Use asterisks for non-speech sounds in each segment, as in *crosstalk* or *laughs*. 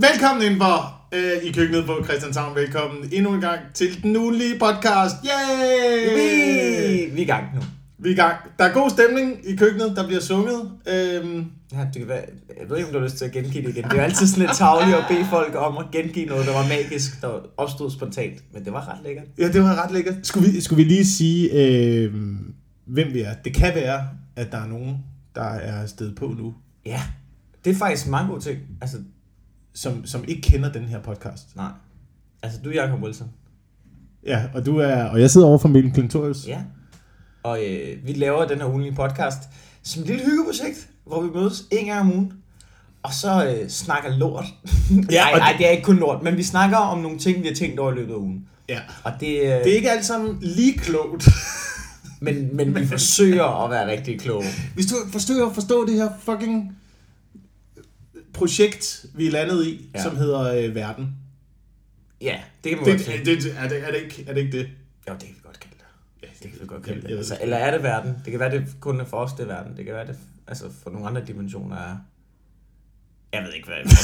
Velkommen indenfor øh, i køkkenet på Christianshavn. Velkommen endnu en gang til den ugenlige podcast. Yay! Vi, vi er i gang nu. Vi er i gang. Der er god stemning i køkkenet. Der bliver sunget. Øhm, Ja, det kan være, jeg ved ikke, om du har lyst til at gengive det igen. Det er jo altid sådan lidt tavligt at bede folk om at gengive noget, der var magisk, der opstod spontant. Men det var ret lækkert. ja, det var ret lækkert. Skulle vi, skulle vi lige sige, øh, hvem vi er? Det kan være, at der er nogen, der er afsted på nu, Ja, det er faktisk en meget god ting. Altså, som, som ikke kender den her podcast. nej. Altså, du er Jacob Wilson. Ja, og du er, og jeg sidder over for Mikkel Klintorius. Ja. Og øh, vi laver den her ugenlige podcast som et lille hyggeprojekt, hvor vi mødes en gang om ugen. Og så øh, snakker lort. *laughs* Ja, nej, nej, det- er ikke kun lort, men vi snakker om nogle ting, vi har tænkt over i løbet af ugen. ja. Og det, øh, Det er ikke alt sammen lige klogt. *laughs* men, men vi forsøger at være rigtig kloge. Hvis du forsøger at forstå det her fucking projekt, vi er landet i, ja. Som hedder øh, Verden. Ja, det kan man Det, godt det, er, det, er, det ikke, er det ikke det? Jo, det kan vi godt kalde det. Ja, Det kan vi godt kalde det. Altså, eller er det verden? Det kan være, det kun er for os, det er verden. Det kan være, det altså, for nogle andre dimensioner er... Jeg ved ikke, hvad det *laughs*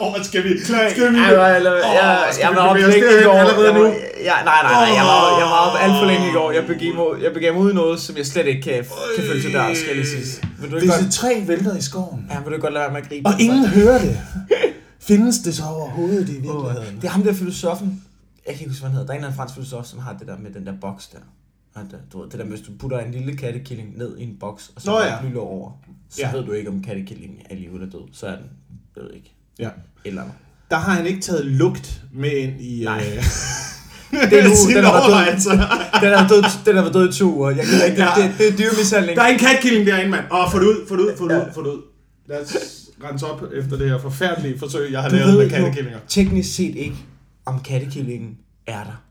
Åh, oh, skal vi... Skal vi... Jeg var, eller, Åh, jeg, jeg var længe i går. allerede Jeg nu? ja, nej, nej, nej. Jeg var, jeg var op alt for længe i går. Jeg begav mig, jeg begav mig ud i noget, som jeg slet ikke kan, kan følge til dørs, skal jeg lige sige. Vil du Hvis godt, et træ vælter i skoven, ja, vil du godt lade være med at gribe? og den? ingen hører det, findes det så overhovedet i virkeligheden? Det er ham der filosofen. Jeg kan ikke huske, hvad han hedder. Der er en eller anden fransk filosof, som har det der med den der boks der. Det, du ved, det der hvis du putter en lille kattekilling ned i en boks, og så Nå ja. lytter over, så Ja. ved du ikke, om kattekillingen er live eller død. Så er den, jeg ved ikke, Ja. eller. Der har han ikke taget lugt med ind i... Nej. Øh, Det er nu, den har død. overvejelser. Den har død, den har død i to uger. Jeg gider ikke, Ja. det, det er dyremishandling. Der er en katkilling derinde, mand. Åh, få det ud, få det ud, få det ud, få det ud. Lad os rense op efter det her forfærdelige forsøg, jeg har Du lavet med kattekillinger. teknisk set ikke, om kattekillingen er der.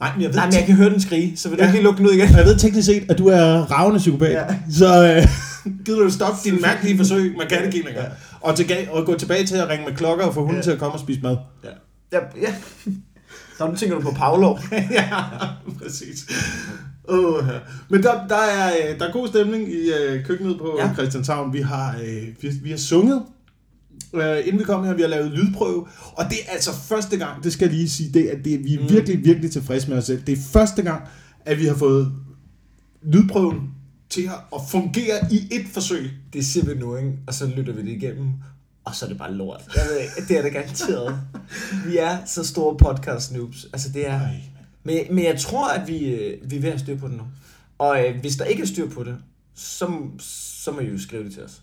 Nej, men jeg ved, Nej, men jeg kan høre den skrige, så vil du Ja. ikke lige lukke den ud igen? Og jeg ved teknisk set, at du er ravende psykopat. Ja. Så øh, *laughs* gider du stoppe dine mærkelige forsøg med kattekillinger. Ja. Og, til, og gå tilbage til at ringe med klokker og få hunden ja. Til at komme og spise mad. Ja. Ja, ja. *laughs* Nå, nu tænker du på Pavlov. *laughs* ja, præcis. Uh, men der, der, er, øh, der er god stemning i øh, køkkenet på. Ja. Christianshavn. Vi har, øh, vi, vi har sunget, øh, inden vi kom her. Vi har lavet lydprøve. Og det er altså første gang, det skal jeg lige sige, det er, det vi er mm. Virkelig, virkelig tilfredse med os selv. Det er første gang, at vi har fået lydprøven til at fungere i et forsøg. Det siger vi nu, ikke? Og så lytter vi det igennem, og så er det bare lort. *laughs* Jeg ved ikke, det er det garanteret. Vi er så store podcast noobs. Altså det er... Men, men jeg tror, at vi, øh, vi er ved at styr på det nu. Og øh, hvis der ikke er styr på det, så, så må I jo skrive det til os.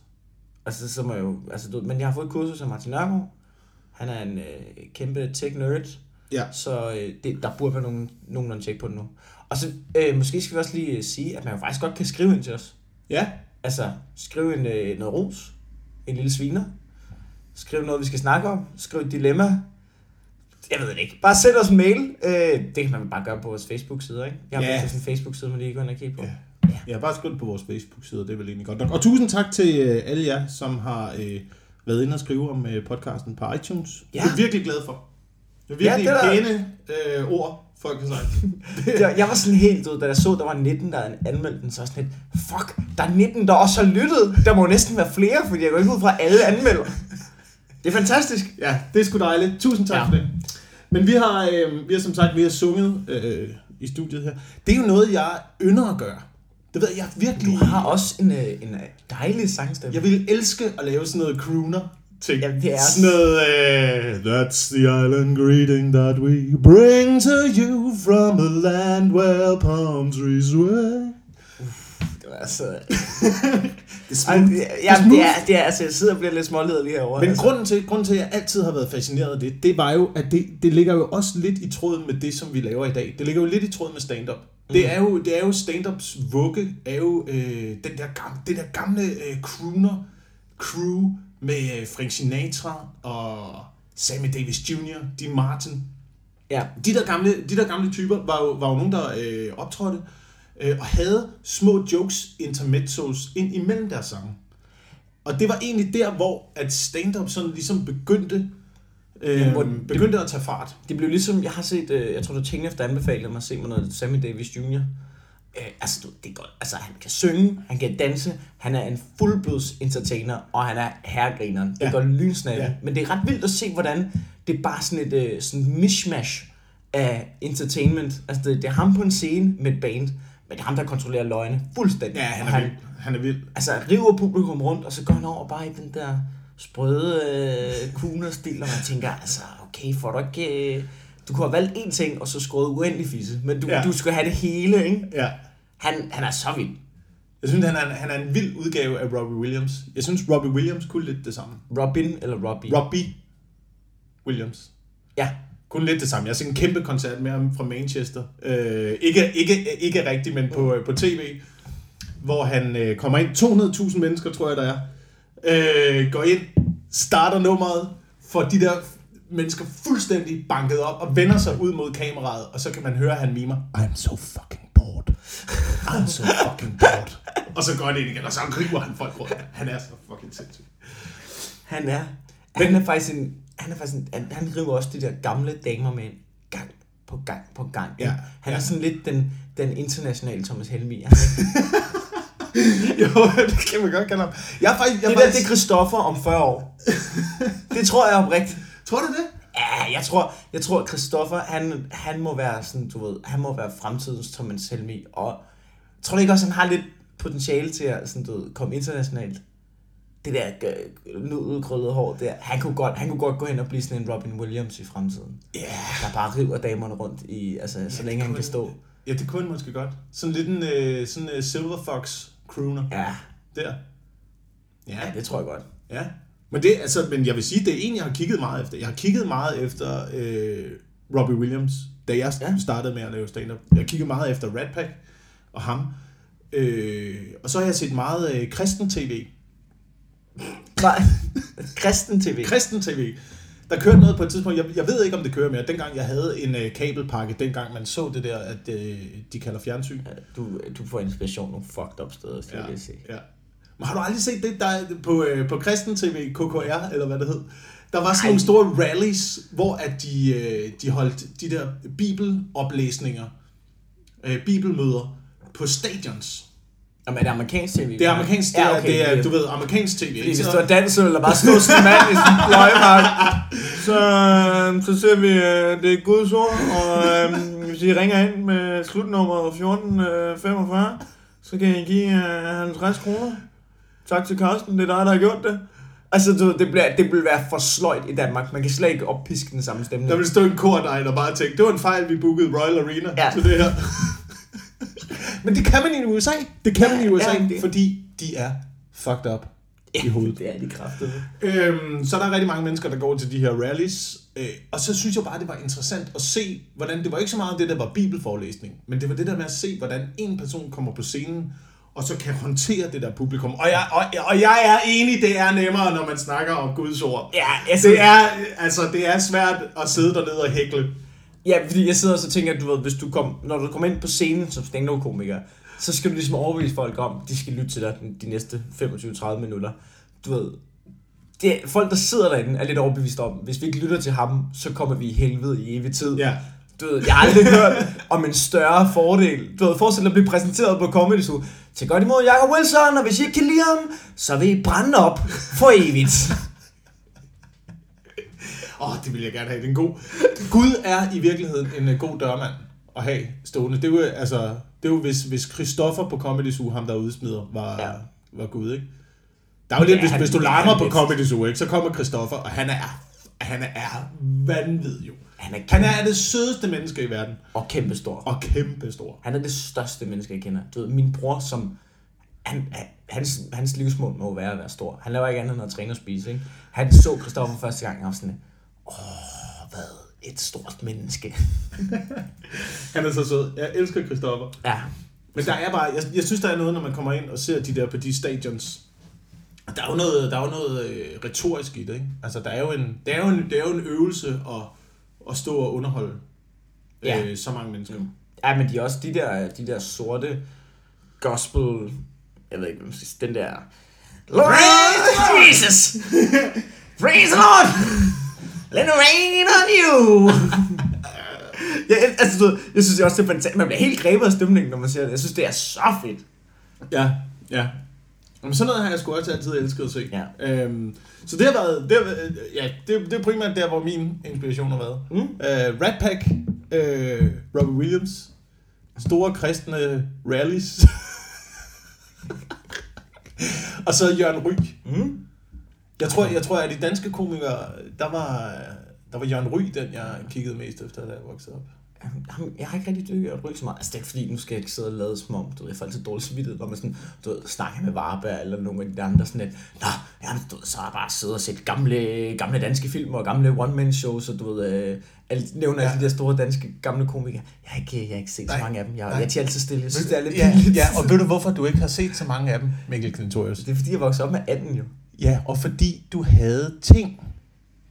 Altså, så må jeg jo, altså, du, men jeg har fået et kursus af Martin Nørgaard. Han er en øh, kæmpe tech-nerd. Ja. Så øh, det, der burde være nogen, nogen tjek på det nu. Og så øh, måske skal vi også lige øh, sige, at man jo faktisk godt kan skrive ind til os. Ja, Altså, skriv en, øh, noget ros. En lille sviner. Skriv noget, vi skal snakke om. Skriv et dilemma. Jeg ved det ikke. Bare send os en mail. Øh, det kan man bare gøre på vores Facebook-side, ikke? Jeg har Ja. en Facebook-side, man lige gå ind og kigge på. Ja. Ja. Jeg har bare skrevet på vores Facebook-side, og det er vel egentlig godt nok. Og tusind tak til øh, alle jer, som har øh, været inde og skrive om øh, podcasten på iTunes. Ja. Det er virkelig glad for. Det er virkelig Ja, det pæne øh, ord, folk har sagt. *laughs* Jeg, jeg var sådan helt ud, da jeg så, der var 19, der havde anmeldt den, så var sådan lidt, fuck, der er 19, der også har lyttet. Der må jo næsten være flere, fordi jeg går ikke ud fra, at alle anmelder. Det er fantastisk. ja, det er sgu dejligt. Tusind tak. Ja. for det. Men vi har, øh, vi har som sagt vi har sunget øh, i studiet her. Det er jo noget, jeg ynder at gøre. Det ved jeg, jeg virkelig... Du har også en, øh, en øh, dejlig sangstemme. Jeg ville elske at lave sådan noget crooner ting. Jamen, det er- Sådan noget, uh, That's the island greeting that we bring to you from a land where palm trees wave. Det var altså... *laughs* Det Ej, det, jamen, det er, det er, altså, jeg sidder og bliver lidt smålederlig herovre. Men altså. grunden til, grunden til, at jeg altid har været fascineret af det, det var jo, at det, det ligger jo også lidt i tråden med det, som vi laver i dag. Det ligger jo lidt i tråden med stand-up. Det Mhm. er jo, det er jo stand-ups vugge, er jo øh, den der gamle, det der gamle øh, crooner crew med øh, Frank Sinatra og Sammy Davis Jr., Dean Martin. Ja. De der gamle, de der gamle typer var jo, var jo nogen, der øh, optrådte øh, og havde små jokes, intermezzos ind imellem deres sange. Og det var egentlig der, hvor at stand-up sådan ligesom begyndte, øh, Ja, hvor- begyndte at tage fart. Det blev ligesom, jeg har set, øh, jeg tror du tænkte efter anbefalede mig at se mig noget Sammy Davis Jr. Øh, altså, du, det er godt. Altså, han kan synge, han kan danse, han er en fuldblods entertainer, og han er herregrineren. Det Ja. går lynsnalle. Ja. Men det er ret vildt at se, hvordan det er bare sådan et øh, sådan et mishmash af entertainment. Altså, det, det er ham på en scene med et band, men det er ham, der kontrollerer løgne fuldstændig. Ja, han er vild. Han er vild. altså river publikum rundt, og så går han over bare i den der sprøde øh, kuner-stil, og man tænker, altså, okay, får du ikke... Øh, du kunne have valgt én ting, og så skåret uendelig fisse, men du, Ja. du skal have det hele, ikke? Ja. Han, han er så vild. Jeg synes, han er, han er en vild udgave af Robbie Williams. Jeg synes, Robbie Williams kunne lidt det samme. Robin eller Robbie? Robbie Williams. Ja. Kun lidt det samme. Jeg har set en kæmpe koncert med ham fra Manchester. Øh, ikke, ikke, ikke rigtigt, men på, på tv. Hvor han øh, kommer ind. 200.000 mennesker, tror jeg, der er. Øh, går ind, starter nummeret, får de der mennesker fuldstændig banket op og vender sig ud mod kameraet, og så kan man høre, at han mimer. I'm so fucking bored. I'm so fucking bored. *laughs* og så går han ind igen, og så river han folk rundt. Han er så fucking sindssyg. Han er, han er faktisk en, han er faktisk en, han, han river også de der gamle damer med en gang på gang på gang. Ja, Han ja. er sådan lidt den, den internationale Thomas Helmi. Han er, *laughs* Jo, det kan man godt kalde ham. Jeg er faktisk... Jeg det er der, faktisk, det er Christoffer om 40 år. *laughs* det tror jeg oprigtigt. Tror du det? Ja, jeg tror, jeg tror at Christoffer, han, han må være sådan, du ved, han må være fremtidens Thomas Helmi, og tror du ikke også, han har lidt potentiale til at sådan, du ved, komme internationalt? Det der øh, nudelkrøllede hår der, han kunne, godt, han kunne godt gå hen og blive sådan en Robin Williams i fremtiden. Ja. Der bare river damerne rundt i, altså, så længe han kan stå. Ja, det kunne han måske godt. Sådan lidt en øh, sådan, uh, Silver Fox crooner Ja, der. Ja, det tror jeg godt. ja. Men, det, altså, men jeg vil sige, det er en, jeg har kigget meget efter. Jeg har kigget meget efter øh, Robbie Williams, da jeg Ja. startede med at lave stand-up. Jeg har kigget meget efter Rat Pack og ham. Øh, og så har jeg set meget øh, kristen tv. Nej, *laughs* Kristen TV. Kristen tv. Der kørte noget på et tidspunkt, jeg, jeg ved ikke, om det kører mere. Dengang jeg havde en øh, kabelpakke, dengang man så det der, at øh, de kalder fjernsyn. Ja, Du, du får inspiration nogle fucked up steder, skal Ja, jeg sige. ja. Men har du aldrig set det der er på, øh, på Kristen TV, KKR, eller hvad det hed? Der var sådan Ej. nogle store rallies, hvor at de, øh, de holdt de der bibeloplæsninger, øh, bibelmøder på stadions. Jamen, er det amerikansk TV? Det er amerikansk, det er, Ja, okay, det er du ved, amerikansk tv. Fordi hvis Så- du er dansk, så vil der bare stå en mand i sådan en. *laughs* Så, øh, så ser vi, øh, det er Guds ord, og øh, hvis I ringer ind med slutnummer 1445, så kan I give øh, 50 kroner. Tak til Carsten, det er dig, der har gjort det. Altså, du, det, bliver, det vil være for sløjt i Danmark. Man kan slet ikke oppiske den samme stemning. Der vil stå en kordej, der bare tænkte, det var en fejl, vi bookede Royal Arena Ja. til det her. Men det kan man i USA. Det kan man i USA, Ja, det- fordi de er fucked up i hovedet. Det er de kræfter. Øhm, så er der rigtig mange mennesker, der går til de her rallies. Øh, og så synes jeg bare, det var interessant at se, hvordan det var ikke så meget det, der var bibelforelæsning, men det var det der med at se, hvordan en person kommer på scenen, og så kan håndtere det der publikum. Og jeg, og, og jeg er enig, det er nemmere, når man snakker om Guds ord. Ja, altså, Det er, altså, det er svært at sidde dernede og hækle. Ja, fordi jeg sidder og så tænker, du ved, hvis du kom, når du kommer ind på scenen som stand-up-komiker, så skal du ligesom overbevise folk om, de skal lytte til dig de næste 25-30 minutter. Du ved, det, folk, der sidder derinde, er lidt overbevist om, hvis vi ikke lytter til ham, så kommer vi i helvede i evig tid. Ja. Du ved, jeg har aldrig hørt om en større fordel. Du ved, forestil dig at blive præsenteret på Comedy Zoo. Til godt imod Jacob Wilson, og hvis I ikke kan lide ham, så vil I brænde op for evigt. Åh, oh, det vil jeg gerne have. Det er en god... Gud er i virkeligheden en øh, god dørmand at have stående. Det er jo, altså, det er jo hvis, hvis Christoffer på Comedy Zoo, ham der udsmider, var, ja. Var Gud, ikke? Der er jo lidt, Ja, hvis, han- hvis du larmer på. Comedy Zoo, ikke, så kommer Christoffer, og han er, han er vanvittig jo. Han er, Han er det sødeste menneske i verden, og kæmpe stor. og kæmpe stor. Han er det største menneske, jeg kender. Du ved, min bror, som... Han, han- hans, hans livsmål må være at være stor. Han laver ikke andet end at træne og spise, ikke? Han så Christoffer første gang, og var sådan, åh, hvad et stort menneske. *laughs* Han er så sød. Jeg elsker Christoffer. Ja, Men der er bare, jeg, jeg synes, der er noget, når man kommer ind og ser de der på de stadions. Der er jo noget, der er jo noget øh, retorisk i det, ikke? Altså, der er jo en, det er jo en, det er jo en øvelse at, at stå og underholde Ja. øh, så mange mennesker. Mm. ja men de er også de der, de der sorte gospel... Jeg ved ikke. Den der... Lord Jesus! Praise the Lord! *laughs* Let it rain on you! *laughs* Jeg, altså, du, jeg synes også, det er fantastisk. Man bliver helt grebet af stemningen, når man ser det. Jeg synes, det er så fedt. Ja, ja. Men sådan noget har jeg sgu også altid elsket at se. Ja. Øhm, så det har været, det, har, været- ja, det, det er primært der, hvor min inspiration har været. Mm. Uh, Rat Pack, uh, Robert Williams, store kristne rallies. *laughs* og så Jørgen Ryg. Mm. Jeg tror, jeg tror, at de danske komikere, der var, der var Jørgen Ryg, den jeg kiggede mest efter, da jeg voksede op. Jeg har ikke rigtig dykket og ryg så meget. Altså, det er ikke fordi, nu skal jeg ikke sidde og lade som om, du ved, jeg får altid dårligt samvittighed, når man sådan, du ved, snakker med Varberg eller nogle af de andre sådan lidt, Nå, jamen, du ved, så har jeg bare siddet og set gamle, gamle danske film og gamle one-man-shows, og du ved, øh, alle, nævner alle Ja. de der store danske gamle komikere. Jeg har ikke, jeg har ikke set Nej. så mange af dem. Jeg, Nej. jeg er altid stille. Jeg synes, det er lidt ja, ja, og ved du hvorfor du ikke har set så mange af dem, Mikkel Klintorius? Det er fordi, jeg voksede op med 18 jo. Ja, og fordi du havde ting.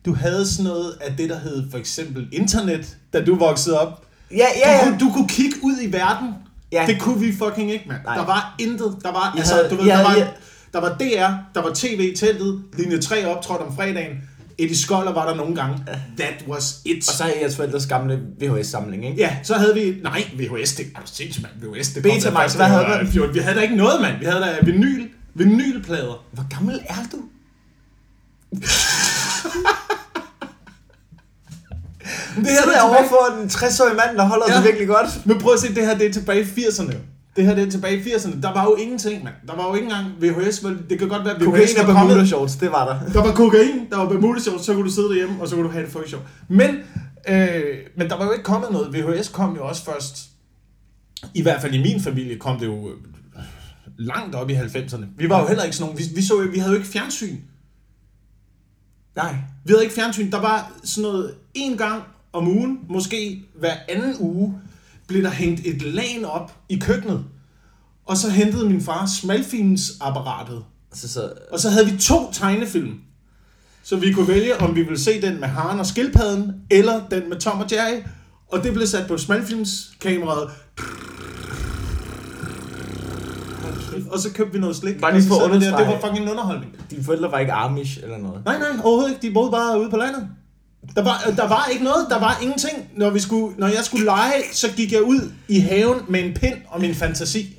Du havde sådan noget af det, der hed for eksempel internet, da du voksede op. Ja, ja, Du, ja. kunne, du kunne kigge ud i verden. Ja. Det kunne vi fucking ikke, mand. Der var intet. Der var, Jeg altså, havde- du ved, jeg der, var, havde- der var DR, der var tv i teltet, linje 3 optrådte om fredagen, Eddie Skoller var der nogle gange. That was it. Og så er jeres forældres gamle VHS-samling, ikke? Ja, så havde vi... Nej, VHS, det er du sindssygt, mand. VHS, det kom Betamax, hvad havde? 14. Vi havde da ikke noget, mand. Vi havde da vinyl, vinylplader. Hvor gammel er du? Det Så er jeg over for en 60-årig mand, der holder ja. Det virkelig godt. Men prøv at se, det her det er tilbage i 80'erne. Det her det er tilbage i 80'erne. Der var jo ingenting, mand. Der var jo ikke engang VHS. Vel, det kan godt være, at VHS Kokain og var kommet. Bermuda shorts, det var der. Der var kokain, der var Bermuda shorts, så kunne du sidde derhjemme, og så kunne du have det fucking sjovt. Men, øh, men der var jo ikke kommet noget. VHS kom jo også først. I hvert fald i min familie kom det jo øh, langt op i 90'erne. Vi var jo heller ikke sådan nogen. Vi, vi, så, vi havde jo ikke fjernsyn. Nej. Vi havde ikke fjernsyn. Der var sådan noget en gang om ugen, måske hver anden uge, blev der hængt et lag op i køkkenet. Og så hentede min far smalfilmsapparatet. Så, så, Og så havde vi to tegnefilm. Så vi kunne vælge, om vi ville se den med Haren og Skildpadden, eller den med Tom og Jerry. Og det blev sat på smalfilmskameraet. Og så købte vi noget slik. Bare lige for at vi der. Det understrege. var fucking underholdning. dine forældre var ikke Amish eller noget. Nej, nej, overhovedet ikke. De boede bare ude på landet. Der var, der var ikke noget, der var ingenting. Når, vi skulle, når jeg skulle lege, så gik jeg ud i haven med en pind og min fantasi.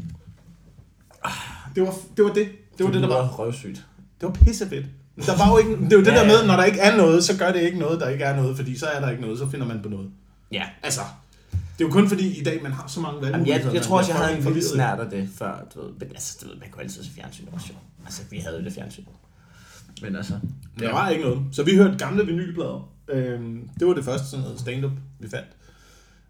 Det var det, var det. Det var det, der var. røvsygt. Det var pissefedt. Der var jo ikke, det er jo det Ja, der med, når der ikke er noget, så gør det ikke noget, der ikke er noget, fordi så er der ikke noget, så finder man på noget. Ja. Altså, det er jo kun fordi i dag, man har så mange Jamen, valgmuligheder. jeg, jeg man tror også, jeg havde en lille snært af det før. Du ved, men altså, du ved, man kunne altid se fjernsyn også jo. Altså, vi havde jo det fjernsyn. Men altså... Der var ikke noget. Så vi hørte gamle vinylplader. Øhm, det var det første sådan noget stand-up, vi fandt.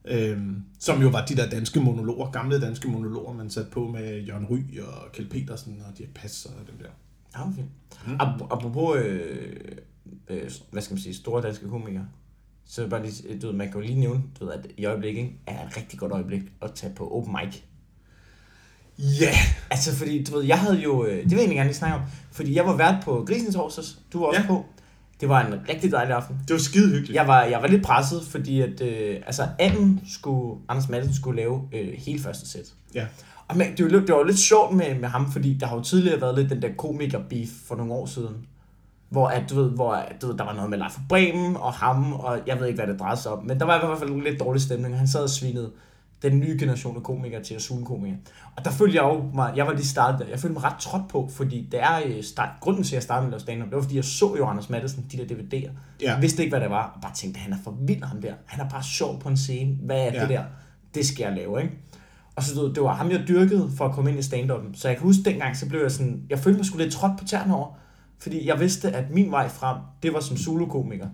Øhm, som jo var de der danske monologer, gamle danske monologer, man satte på med Jørgen Ry og Kjeld Petersen og Dirk Passer og dem der. Ja, det var fint. Mm. Ap- apropos, øh, øh, hvad skal man sige, store danske komikere, så vil jeg bare lige, du ved, man kan jo lige nævne, du ved, at i øjeblikket ikke, er et rigtig godt øjeblik at tage på open mic. Ja! Yeah. Altså, fordi, du ved, jeg havde jo, øh, det vil jeg egentlig gerne lige snakke om, fordi jeg var vært på Grisen torsdags, du var også Ja. på. Det var en rigtig dejlig aften. Det var skide hyggeligt. Jeg var, jeg var lidt presset, fordi at, øh, altså, anden skulle, Anders Madsen skulle lave øh, hele første sæt. Ja. Og men, det, var, det var jo lidt sjovt med, med ham, fordi der har jo tidligere været lidt den der komiker-beef for nogle år siden. Hvor, at, du ved, hvor at, du ved, der var noget med Leif Bremen og ham, og jeg ved ikke, hvad det drejede sig om. Men der var i hvert fald en lidt dårlig stemning. Han sad og svinede den nye generation af komikere til at suge komikere. Og der følte jeg jo mig, jeg var lige startet der, jeg følte mig ret trådt på, fordi det er øh, start, grunden til, at jeg startede med at lave det var fordi, jeg så jo Anders Madsen, de der DVD'er. Ja. Jeg vidste ikke, hvad det var, og bare tænkte, han er for vild ham der. Han er bare sjov på en scene. Hvad er Ja. det der? Det skal jeg lave, ikke? Og så du det var ham, jeg dyrkede for at komme ind i stand-up'en. Så jeg kan huske dengang, så blev jeg sådan, jeg følte mig sgu lidt trådt på tæerne over. Fordi jeg vidste, at min vej frem, det var som solokomiker.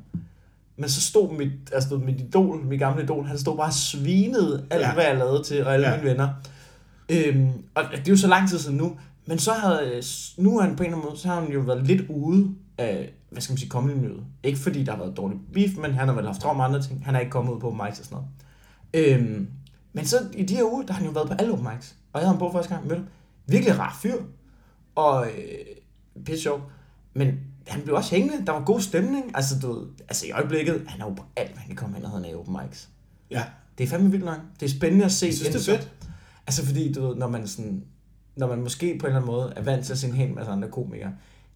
Men så stod mit, altså mit idol, mit gamle idol, han stod bare og svinede alt, Ja. hvad jeg lavede til, og alle Ja. mine venner. Øhm, og det er jo så lang tid siden nu. Men så havde, nu er han på en eller anden måde, så har han jo været lidt ude af, hvad skal man sige, comedy Ikke fordi der har været dårlig beef, men han har vel haft travlt med andre ting. Han er ikke kommet ud på open mics og sådan noget. Øhm, men så i de her uger, der har han jo været på alle open mics. Og jeg havde ham på første gang ham. Virkelig rar fyr. Og øh, pisse sjov. Men han blev også hængende. Der var god stemning. Altså, du ved, altså i øjeblikket, han er jo på alt, man kan komme hen og havde en open mics. Ja. Det er fandme vildt nok. Det er spændende at se. Jeg synes, det er fedt. Altså fordi, du ved, når man sådan, når man måske på en eller anden måde er vant til at se en hel masse andre komikere,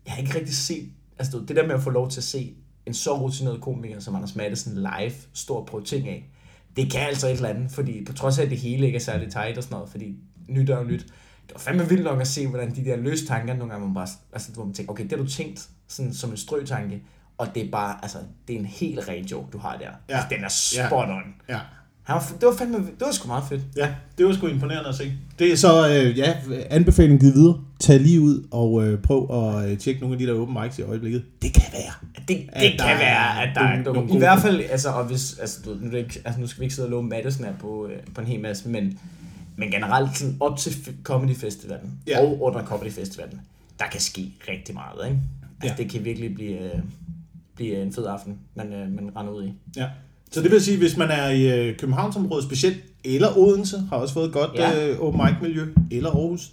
jeg har ikke rigtig set, altså du ved, det der med at få lov til at se en så rutineret komiker som Anders Madsen live stå og prøve ting af, det kan altså et eller andet, fordi på trods af, at det hele ikke er særlig tight og sådan noget, fordi nyt er jo nyt. Det var fandme vildt nok at se, hvordan de der løse tanker nogle gange, man bare, altså, hvor man tænker, okay, det har du tænkt sådan, som en strøtanke, og det er bare, altså, det er en helt ren joke, du har der. Ja. Altså, den er spot on. Ja. Han var, det var fandme, det var sgu meget fedt. Ja, det var sgu imponerende at se. Det er så, øh, ja, anbefaling givet videre. Tag lige ud og øh, prøv at øh, tjekke nogle af de der open mics i øjeblikket. Det kan være. Det, det At kan være, at der er nogle- nogle, I hvert fald, altså, og hvis, altså, du, ved, nu, er det ikke, altså, nu skal vi ikke sidde og love Madison på, øh, på en hel masse, men, men generelt sådan op til Comedy Festivalen Ja. og under Comedy Festivalen, der kan ske rigtig meget, ikke? Altså, Ja. det kan virkelig blive, øh, blive en fed aften, man, øh, man render ud i. Ja. Så det vil sige, hvis man er i øh, Københavnsområdet specielt, eller Odense, har også fået et godt ja. Øh, open mic miljø, eller Aarhus.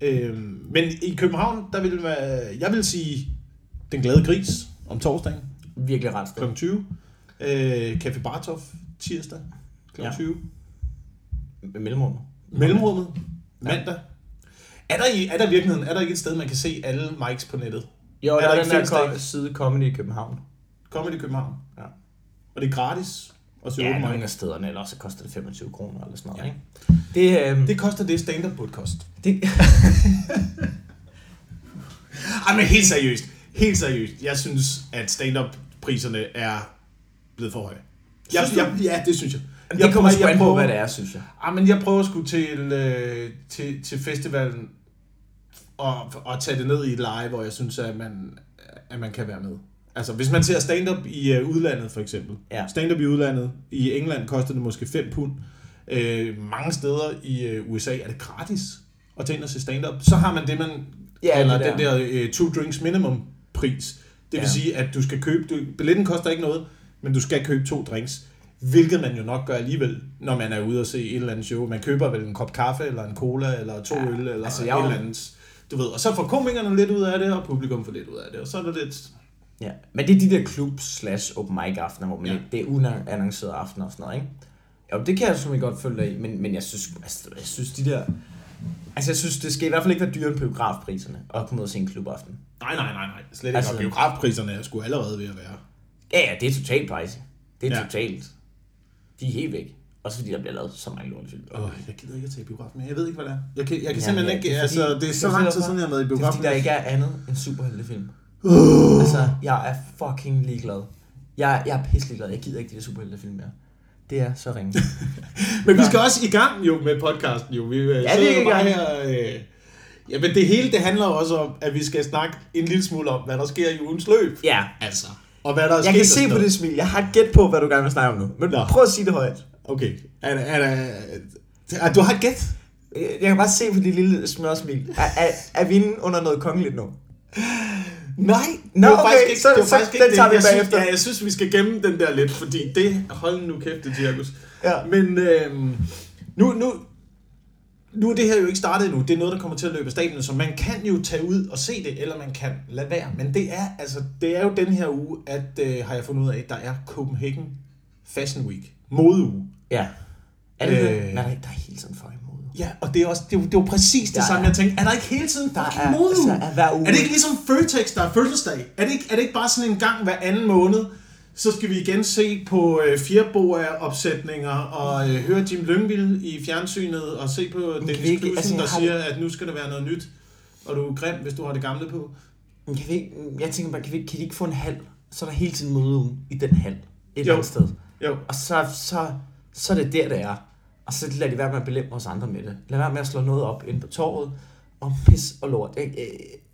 Øh, men i København, der vil være, jeg vil sige, Den Glade Gris om torsdagen Virkelig ret sted. kl. 20. Øh, Café Bartov tirsdag kl. Ja. 20. Med mellemrum. Mellemrummet mandag. Er der, i, er der i virkeligheden, er der ikke et sted, man kan se alle mics på nettet? Jo, Er der der er den der ko- side Comedy i København. Comedy København. Ja. Og det er gratis at se Ja, nogle af stederne, eller så koster det 25 kroner eller sådan noget, Ja. ikke? Det, øh, Det koster det, stand-up burde koste. det, *laughs* Ej, men helt seriøst. Helt seriøst. Jeg synes, at stand-up priserne er blevet for høje. Jeg, Synes jeg, ja, det synes jeg. Det jeg kommer prøver- sgu an på, hvad det er, synes jeg. Ej, men jeg prøver sgu til, øh, til, til festivalen og, og tage det ned i et leje, hvor jeg synes, at man, at man kan være med. Altså, hvis man ser stand-up i uh, udlandet, for eksempel. Ja. Stand-up i udlandet. I England koster det måske 5 pund. Øh, mange steder i uh, USA er det gratis at tage ind og se stand-up. Så har man det, man Ja, kalder det den der uh, two drinks minimum pris. Det vil Ja. sige, at du skal købe... Du, billetten koster ikke noget, men du skal købe to drinks. Hvilket man jo nok gør alligevel, når man er ude og se et eller andet show. Man køber vel en kop kaffe, eller en cola, eller to Ja, øl, eller altså, jeg et eller andet. Du ved, og så får komikerne lidt ud af det, og publikum får lidt ud af det. Og så er det lidt... Ja, men det er de der klub slash open mic aftener, hvor man Ja. det er unannoncerede aftener og sådan noget, ikke? Jo, det kan jeg selvfølgelig godt følge dig i, men, men jeg synes, altså, jeg synes de der... Altså, jeg synes, det skal i hvert fald ikke være dyrere end biografpriserne at komme ud og se en klubaften. Nej, nej, nej, nej. Slet ikke. Altså- og biografpriserne er sgu allerede ved at være. Ja, ja, det er totalt pricey. Det er ja. totalt. De er helt væk. Også fordi der bliver lavet så mange lortefilm. Åh, jeg gider ikke at tage i biografen, men jeg ved ikke, hvad det er. Jeg kan, jeg kan Ja, simpelthen ja, ikke... det er altså, fordi- det er så det lang fordi, tid siden, jeg har været i Det er biografen. fordi, der ikke er andet end superheltefilm. Altså, jeg er fucking ligeglad. Jeg, jeg er pisselig glad. Jeg gider ikke de der superheltefilm mere. Det er så ringe. *laughs* Men vi skal også i gang jo med podcasten jo. Vi øh, det sidder er jo i bare her... Øh, ja, men det hele, det handler også om, at vi skal snakke en lille smule om, hvad der sker i ugens løb. ja, Altså. Og hvad der er jeg sket kan se på det smil. Jeg har et gæt på, hvad du gerne vil snakke om nu. Men Nå. prøv at sige det højt. Okay. Er, er, der- er, du har et gæt? Jeg jeg kan bare se på dit lille smørsmil. Er, er, er vi inde under noget kongeligt nu? Nej. Nå, det var okay, faktisk ikke, så- det var så faktisk den ikke tager vi jeg synes, bagefter. ja, jeg synes, vi skal gemme den der lidt, fordi det... Hold nu kæft, det cirkus. Ja. Men øhm, nu, nu, nu er det her jo ikke startet endnu. Det er noget, der kommer til at løbe af stablen, så man kan jo tage ud og se det, eller man kan lade være. Men det er, altså, det er jo den her uge, at øh, har jeg fundet ud af, at der er Copenhagen Fashion Week. Modeuge. Ja. Er det Øh. det? Nej, der, er- der er helt sådan fucking mode. Ja, og det er, også, det jo, det jo præcis det Der samme, er- jeg tænkte. Er der ikke hele tiden Der er, modeuge? altså, er hver uge. Er det ikke ligesom Føtex, der er fødselsdag? Er det ikke, er det ikke bare sådan en gang hver anden måned, så skal vi igen se på øh, fjerboa-opsætninger og øh, høre Jim Lyngvild i fjernsynet og se på kan Dennis ikke- Knudsen, altså, der har siger, at nu skal der være noget nyt, og du er grim, hvis du har det gamle på. Men Kan vi ikke, jeg tænker bare, kan, vi, ikke- kan de ikke få en halv? Så er der hele tiden møde i den halv. Et eller andet sted. Jo. Og så, så, så er det der, det er. Og så lad de være med at belemme os andre med det. Lad være med at slå noget op ind på torvet. Og pis og lort. Jeg, jeg,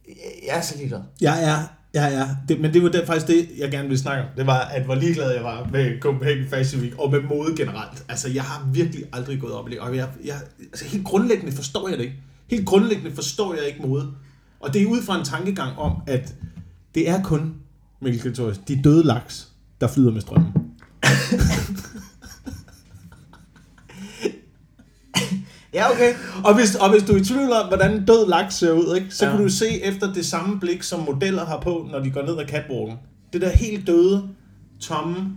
jeg, jeg er så ligeglad. Jeg er, Ja, ja. Det, men det var det, faktisk det, jeg gerne ville snakke om. Det var, at hvor ligeglad jeg var med Copenhagen Fashion Week, og med mode generelt. Altså, jeg har virkelig aldrig gået op i det, og jeg, jeg, altså, helt grundlæggende forstår jeg det ikke. Helt grundlæggende forstår jeg ikke mode. Og det er ud fra en tankegang om, at det er kun, Mikkel Klitorius, de døde laks, der flyder med strømmen. *laughs* Ja, okay. Og hvis, og hvis du er i tvivl om, hvordan død laks ser ud, ikke, så Ja. kan du se efter det samme blik, som modeller har på, når de går ned ad catwalken. Det der helt døde, tomme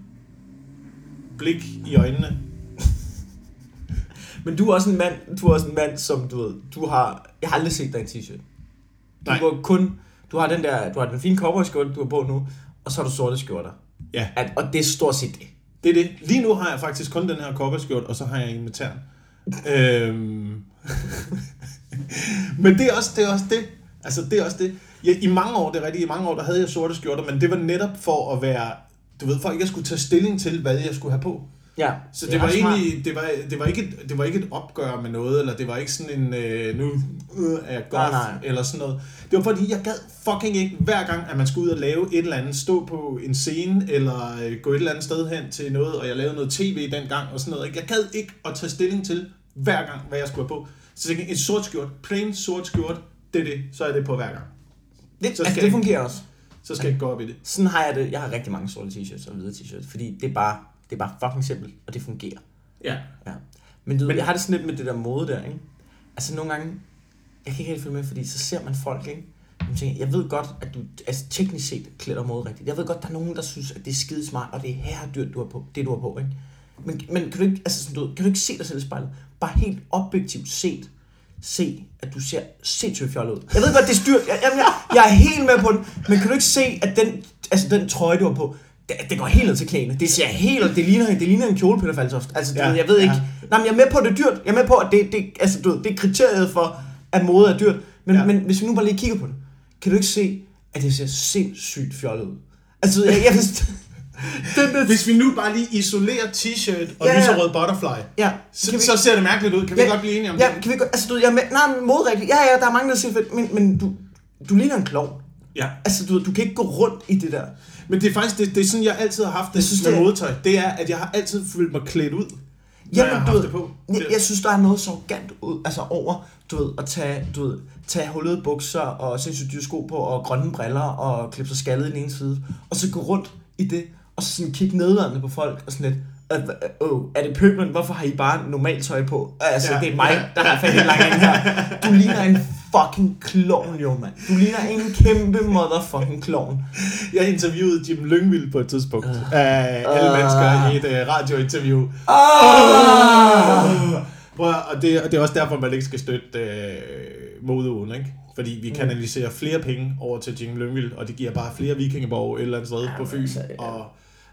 blik i øjnene. *laughs* Men du er også en mand, du er også en mand, som du ved, du har, jeg har aldrig set dig i en t-shirt. Du Nej. går kun, du har den der, du har den fine cowboyskjorte, du har på nu, og så har du sorte skjorter. Ja. At, og det er stort set det. Det er det. Lige nu har jeg faktisk kun den her kopperskjort, og så har jeg en med tern øhm. *laughs* men det er, også, det er også det. Altså, det er også det. Jeg, I mange år, det er rigtigt, i mange år, der havde jeg sorte skjorter, men det var netop for at være, du ved, for ikke at skulle tage stilling til, hvad jeg skulle have på. Ja, Så det, det var smart. egentlig, det var, det, var ikke et, det var ikke et opgør med noget, eller det var ikke sådan en, øh, nu øh, er jeg goth, Nej, nej. eller sådan noget. Det var fordi, jeg gad fucking ikke hver gang, at man skulle ud og lave et eller andet, stå på en scene, eller øh, gå et eller andet sted hen til noget, og jeg lavede noget tv dengang, og sådan noget. ikke? Jeg gad ikke at tage stilling til hver gang, hvad jeg skulle have på. Så jeg tænkte, en sort skjort, plain sort skjort, det er det, så er det på hver gang. Det, Så altså, skal- det fungerer også. Så skal jeg ikke gå op i det. Sådan har jeg det. Jeg har rigtig mange sorte t-shirts og hvide t-shirts, fordi det er bare, det er bare fucking simpelt, og det fungerer. Ja. Ja. Men, du, Men- jeg har det sådan lidt med det der mode der, ikke? Altså nogle gange, jeg kan ikke helt følge med, fordi så ser man folk, ikke? Jeg, tænker, jeg ved godt, at du altså, teknisk set klæder mode rigtigt. Jeg ved godt, der er nogen, der synes, at det er skide smart, og det er her dyrt, du har på, det du har på, ikke? Men, men kan, du ikke, altså, sådan, du, kan du ikke se dig selv i spejlet? Bare helt objektivt set, se, at du ser sindssygt fjollet ud. Jeg ved godt, det er styrt. Jeg, jamen, jeg, jeg er helt med på den. Men kan du ikke se, at den, altså, den trøje, du har på, det, det går helt ned til knæene. Det ser helt, det ligner, det ligner en kjole, Peter Faltoft. Altså, Ja, ja, jeg ved ikke. ja. Nej, men jeg er med på, at det er dyrt. Jeg er med på, at det, det, altså, du ved, det er kriteriet for, at mode er dyrt. Men, Ja. ja. men hvis vi nu bare lige kigger på det, kan du ikke se, at det ser sindssygt fjollet ud? Altså, jeg, jeg forstår... *laughs* den der, Hvis vi nu bare lige isolerer t-shirt og Ja, ja. lyserød butterfly, ja, så, vi- så ser det mærkeligt ud. Kan vi Ja, godt blive enige om Ja, det? kan vi godt, altså du, ved, jeg er med, nej, men modregel, ja, ja, der er mange, der siger men, men du, du ligner en klovn. Ja. Altså, du, ved, du kan ikke gå rundt i det der. Men det er faktisk, det, det er sådan, jeg altid har haft det Jeg synes, med det er- modetøj. Det er, at jeg har altid følt mig klædt ud, Jamen, jeg har du ved, det på. Jeg, jeg synes, der er noget så arrogant ud, altså over, du ved, at tage, du ved, tage hullede bukser og sindssygt dyre sko på og grønne briller og klippe sig skaldet i den ene side, og så gå rundt i det, og så sådan kigge nedladende på folk og sådan lidt, øh, øh, er det pøblen? Hvorfor har I bare normalt tøj på? Altså, Ja. det er mig, der har fat i lang en her. Du ligner en fucking klovn, jo, mand. Du ligner en kæmpe motherfucking klovn. Jeg interviewede Jim Lyngvild på et tidspunkt af alle Øh. mennesker i et uh, radiointerview. Ah! Prøv, at- og, det, og det er også derfor, man ikke skal støtte uh, modeugen, ikke? Fordi vi kanaliserer flere penge over til Jim Lyngvild, og det giver bare flere vikingeborg et eller andet sted Ja, på Fyn. altså, ja. Og,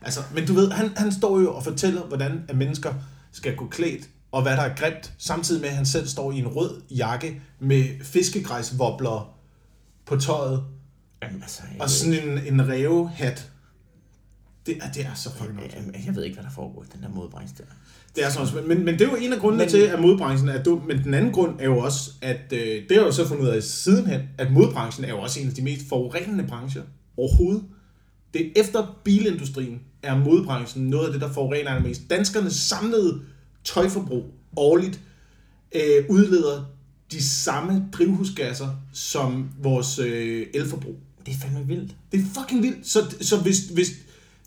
altså, men du ved, han, han står jo og fortæller, hvordan at mennesker skal gå klædt, og hvad der er grimt, samtidig med, at han selv står i en rød jakke med fiskegræsvobler på tøjet, Jamen, altså, jeg, og sådan en, en rævehat. Det er, det er så fucking noget. jeg, ved ikke, hvad der foregår i den der modebranche der. Det er sådan men, men det er jo en af grundene men, til, at modbranchen er dum. Men den anden grund er jo også, at øh, det har jo så fundet ud af sidenhen, at modbranchen er jo også en af de mest forurenende brancher overhovedet. Det er efter bilindustrien er modbranchen noget af det, der forurener allermest. Danskernes samlede tøjforbrug årligt øh, udleder de samme drivhusgasser som vores øh, elforbrug. Det er fandme vildt. Det er fucking vildt. Så, så hvis, hvis,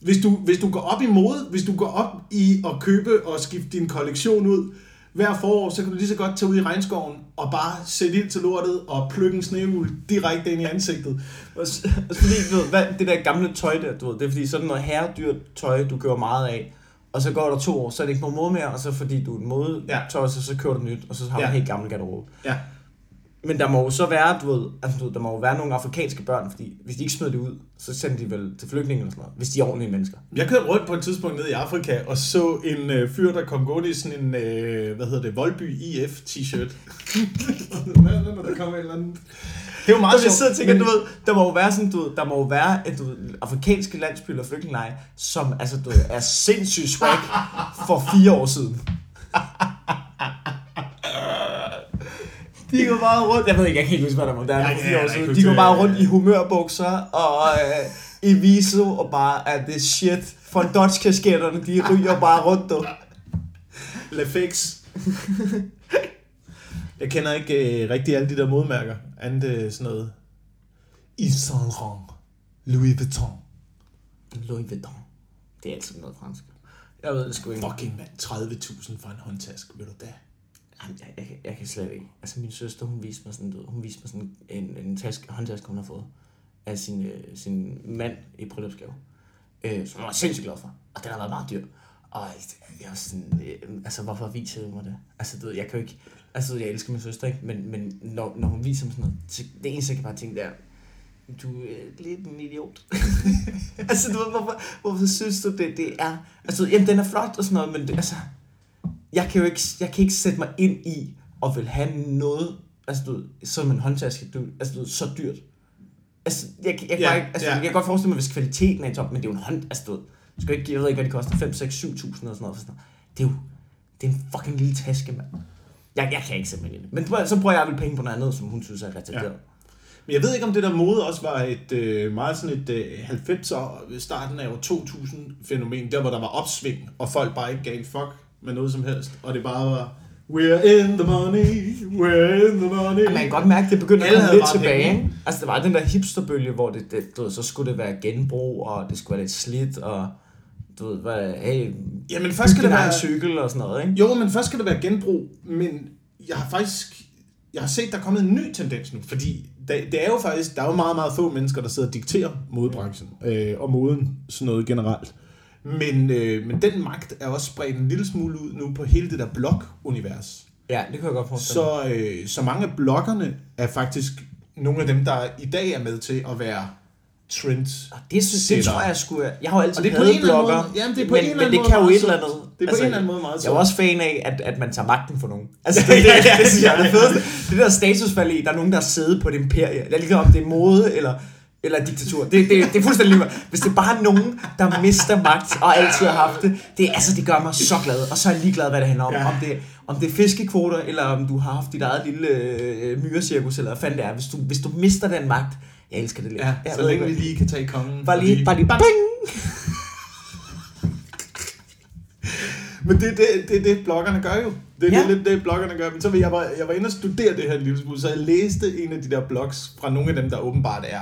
hvis, du, hvis du går op i mode, hvis du går op i at købe og skifte din kollektion ud hver forår, så kan du lige så godt tage ud i regnskoven og bare sætte ild til lortet og plukke en snehul direkte ind i ansigtet. Også fordi, du ved, hvad, det der gamle tøj der, du ved, det er fordi sådan noget herredyrt tøj, du køber meget af, og så går der to år, så er det ikke nogen mode mere, og så fordi du er en mode Ja. tøj, så, så køber du nyt, og så har du Ja. en helt gammel garderobe. Ja. Men der må jo så være, du ved, altså, du ved, der må jo være nogle afrikanske børn, fordi hvis de ikke smider det ud, så sender de vel til flygtninge eller sådan noget, hvis de er ordentlige mennesker. Jeg kørte rundt på et tidspunkt ned i Afrika og så en øh, fyr, der kom gående i sådan en, øh, hvad hedder det, Voldby IF t-shirt. *laughs* Når der kommer en eller anden... Det er jo meget jeg sidder og tænker, men- du ved, der må jo være sådan, du ved, der må jo være et, du ved, afrikanske landsbyer og flygtningelejre, som altså, du ved, er sindssygt swag for fire år siden. De går bare rundt, jeg ved ikke, jeg kan ikke huske, hvad der var der for fire år siden. De går bare rundt i humørbukser og øh, i viso og bare er det shit. For dodge kasketterne de ryger bare rundt, du. Le Fix. Jeg kender ikke øh, rigtig alle de der modmærker. Andet øh, sådan noget. Yves Saint Laurent. Louis Vuitton. Louis Vuitton. Det er altid noget fransk. Jeg ved det sgu ikke. Fucking mand. 30.000 for en håndtaske, vil du da? Jamen, jeg, jeg, kan- jeg kan slet ikke. Altså min søster, hun viste mig sådan, hun viste mig sådan en, en taske, håndtaske, hun har fået af sin, øh, sin mand i bryllupsgave. Øh, som hun var sindssygt glad for. Og den har været meget dyr. Og jeg var sådan, øh, altså hvorfor viser du mig det? Altså du ved, jeg kan jo ikke, altså jeg elsker min søster, ikke? Men, men når, når hun viser mig sådan noget, så det eneste jeg kan bare tænke, det er, du er lidt en idiot. *laughs* altså, du ved, hvorfor, hvorfor synes du, det, det er... Altså, jamen, den er flot og sådan noget, men det, altså... Jeg kan jo ikke, jeg kan ikke sætte mig ind i og vil have noget, altså, du ved, som en håndtaske, du, altså, du ved, så dyrt. Altså, jeg, jeg, jeg, Ja, ikke, altså, ja. jeg kan godt forestille mig, hvis kvaliteten er i top, men det er jo en hånd, altså, du ved, skal ikke, jeg ved ikke, hvad det koster, 5, 6, 7 tusind og sådan noget. sådan noget. Det er jo, det er en fucking lille taske, mand. Jeg, jeg kan ikke i det. Men så- bruger jeg vel penge på noget andet, som hun synes er retarderet. Ja. Men jeg ved ikke, om det der mode også var et øh, meget sådan et øh, 90'er, starten af år 2000 fænomen, der hvor der var opsving, og folk bare ikke gav en fuck med noget som helst, og det bare var, we're in the money, we're in the money. Og man kan godt mærke, at det begyndte at komme lidt tilbage. Ikke? Altså, der var den der hipsterbølge, hvor det, det, du ved, så skulle det være genbrug, og det skulle være lidt slidt, og du ved, hvad, hey, Jamen først skal det være... cykel og sådan noget, ikke? Jo, men først skal det være genbrug, men jeg har faktisk... Jeg har set, der er kommet en ny tendens nu, fordi det, det er jo faktisk, der er jo meget, meget få mennesker, der sidder og dikterer modebranchen øh, og moden, sådan noget generelt. Men, øh, men den magt er også spredt en lille smule ud nu på hele det der blog-univers. Ja, det kan jeg godt mig. Så, øh, så mange af bloggerne er faktisk nogle af dem, der i dag er med til at være trends. Og det, synes, det tror jeg sgu er... Jeg har jo altid Og det er på en eller anden måde- jamen, det er på men, en eller men anden det måde kan jo et eller andet... Det er på en eller anden måde meget Jeg er også fan af, at, at man tager magten for nogen. *laughs* Altså, det, det, ja, *laughs* det, synes jeg er det fedeste. Det der statusfald i, der er nogen, der er siddet på et imperie. Jeg er ligeglad om det er mode eller, eller diktatur. Det, det, det er fuldstændig lige. Hvis det er bare nogen, der mister magt og altid har haft det, det, altså, det gør mig så glad. Og så er jeg ligeglad, hvad det handler om. Ja. Om, det, om det er fiskekvoter, eller om du har haft dit eget lille øh, myrecirkus, eller hvad fanden det er. Hvis du, hvis du mister den magt, jeg elsker det lidt. Ja, jeg så længe vi lige kan tage kongen. Bare og lige, bare lige, bang! Men det er det, det, det, bloggerne gør jo. Det er Ja. ja. det, det, bloggerne gør. Men så jeg, var, jeg var inde og studere det her en lille smule, så jeg læste en af de der blogs fra nogle af dem, der åbenbart er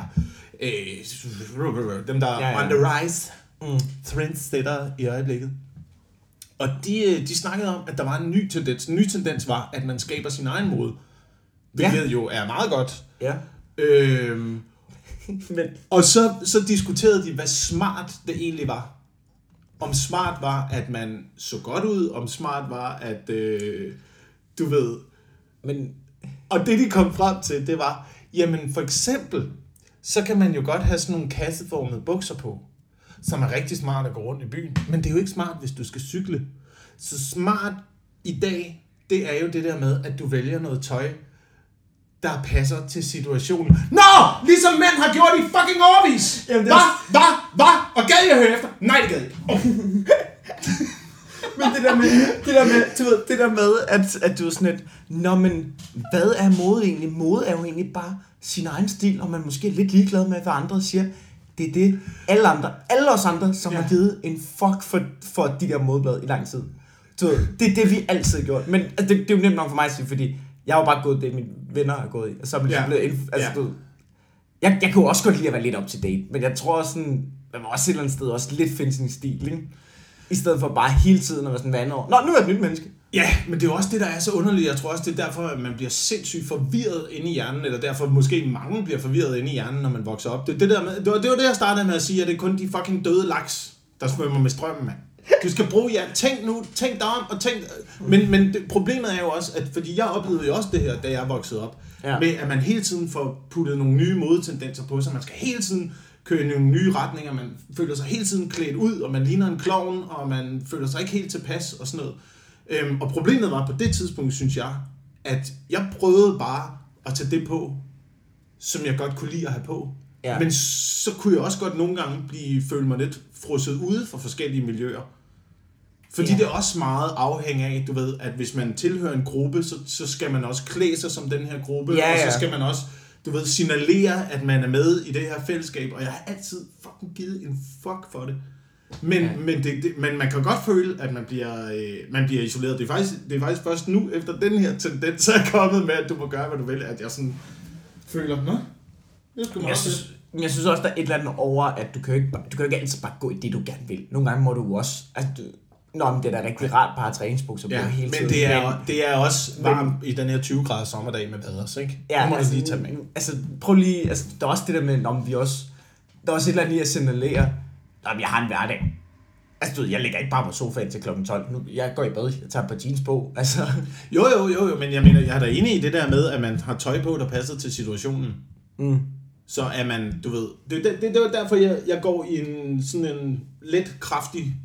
øh, dem, der er Ja, ja. on the rise, Mm. trendsetter i øjeblikket. Og de, øh, de snakkede om, at der var en ny tendens. En ny tendens var, at man skaber sin egen mode. Hvilket jo er meget godt. Ja. Øhm, *laughs* Men, og så, så diskuterede de, hvad smart det egentlig var. Om smart var, at man så godt ud, om smart var, at øh, du ved... men Og det de kom frem til, det var, jamen for eksempel, så kan man jo godt have sådan nogle kasseformede bukser på, som er rigtig smart at gå rundt i byen. Men det er jo ikke smart, hvis du skal cykle. Så smart i dag, det er jo det der med, at du vælger noget tøj, der passer til situationen. Nå! Ligesom mænd har gjort i fucking årvis! Jamen, det Hvad? er- Hvad? Hvad? Og gad jeg høre efter? Nej, det gad jeg ikke. Oh. *laughs* Men det der med, det der med, du ved, det der med, at, at du er sådan et, Nå, men hvad er mode egentlig? Mode er jo egentlig bare sin egen stil, og man måske er lidt ligeglad med, hvad andre siger. Det er det, alle andre, alle os andre, som ja. Har givet en fuck for, for de der modeblade i lang tid. Du ved, det er det, vi altid har gjort. Men altså, det, det, er jo nemt nok for mig at sige, fordi jeg har jo bare gået det, mine venner har gået i. Og så er man ja. Ja. blevet, indf- altså, Ja. du jeg, jeg jo også godt lide at være lidt up to date, men jeg tror også sådan, man må også et eller andet sted også lidt finde sin stil, ikke? I stedet for bare hele tiden at være sådan vandet over. Nå, nu er jeg et nyt menneske. Ja, men det er jo også det, der er så underligt. Jeg tror også, det er derfor, at man bliver sindssygt forvirret inde i hjernen, eller derfor måske mange bliver forvirret inde i hjernen, når man vokser op. Det, er det, der med, det, var, det var det, jeg startede med at sige, at det er kun de fucking døde laks, der svømmer med strømmen, mand. Du skal bruge hjernen. Tænk nu, tænk dig om, og tænk... Men, men det, problemet er jo også, at fordi jeg oplevede jo også det her, da jeg voksede op, Ja. med at man hele tiden får puttet nogle nye modetendenser på sig. Man skal hele tiden køre i nogle nye retninger. Man føler sig hele tiden klædt ud, og man ligner en klovn, og man føler sig ikke helt tilpas og sådan noget. Øhm, og problemet var på det tidspunkt, synes jeg, at jeg prøvede bare at tage det på, som jeg godt kunne lide at have på. Ja. Men så kunne jeg også godt nogle gange blive, føle mig lidt frosset ude for forskellige miljøer. Fordi Ja. det er også meget afhængig af, du ved, at hvis man tilhører en gruppe, så, så skal man også klæde sig som den her gruppe, Ja, og så skal man også, du ved, signalere, at man er med i det her fællesskab, og jeg har altid fucking givet en fuck for det. Men, Ja. men, det, det, men man kan godt føle, at man bliver, øh, man bliver isoleret. Det er, faktisk, det er faktisk først nu, efter den her tendens er kommet med, at du må gøre, hvad du vil, at jeg sådan føler, nå, det sgu Men jeg meget synes, men jeg synes også, der er et eller andet over, at du kan jo ikke, du kan jo ikke altid bare gå i det, du gerne vil. Nogle gange må du også... Altså, du, Nå, men det er da rigtig rart bare at have træningsbukser på Ja, hele men tiden. det er, det er også varmt i den her 20 grader sommerdag med vaders, ikke? Ja, det må altså, du lige tage med. Altså, prøv lige... Altså, der er også det der med, om vi også... Der er også et eller andet i at signalere, om jeg har en hverdag. Altså, du ved, jeg ligger ikke bare på sofaen til klokken 12. Nu, jeg går i bad, jeg tager et par jeans på. Altså, Jo, jo, jo, jo, men jeg mener, jeg er da enig i det der med, at man har tøj på, der passer til situationen. mm. så er man, du ved, det, det, det, det var derfor, jeg, jeg går i en sådan en let, kraftig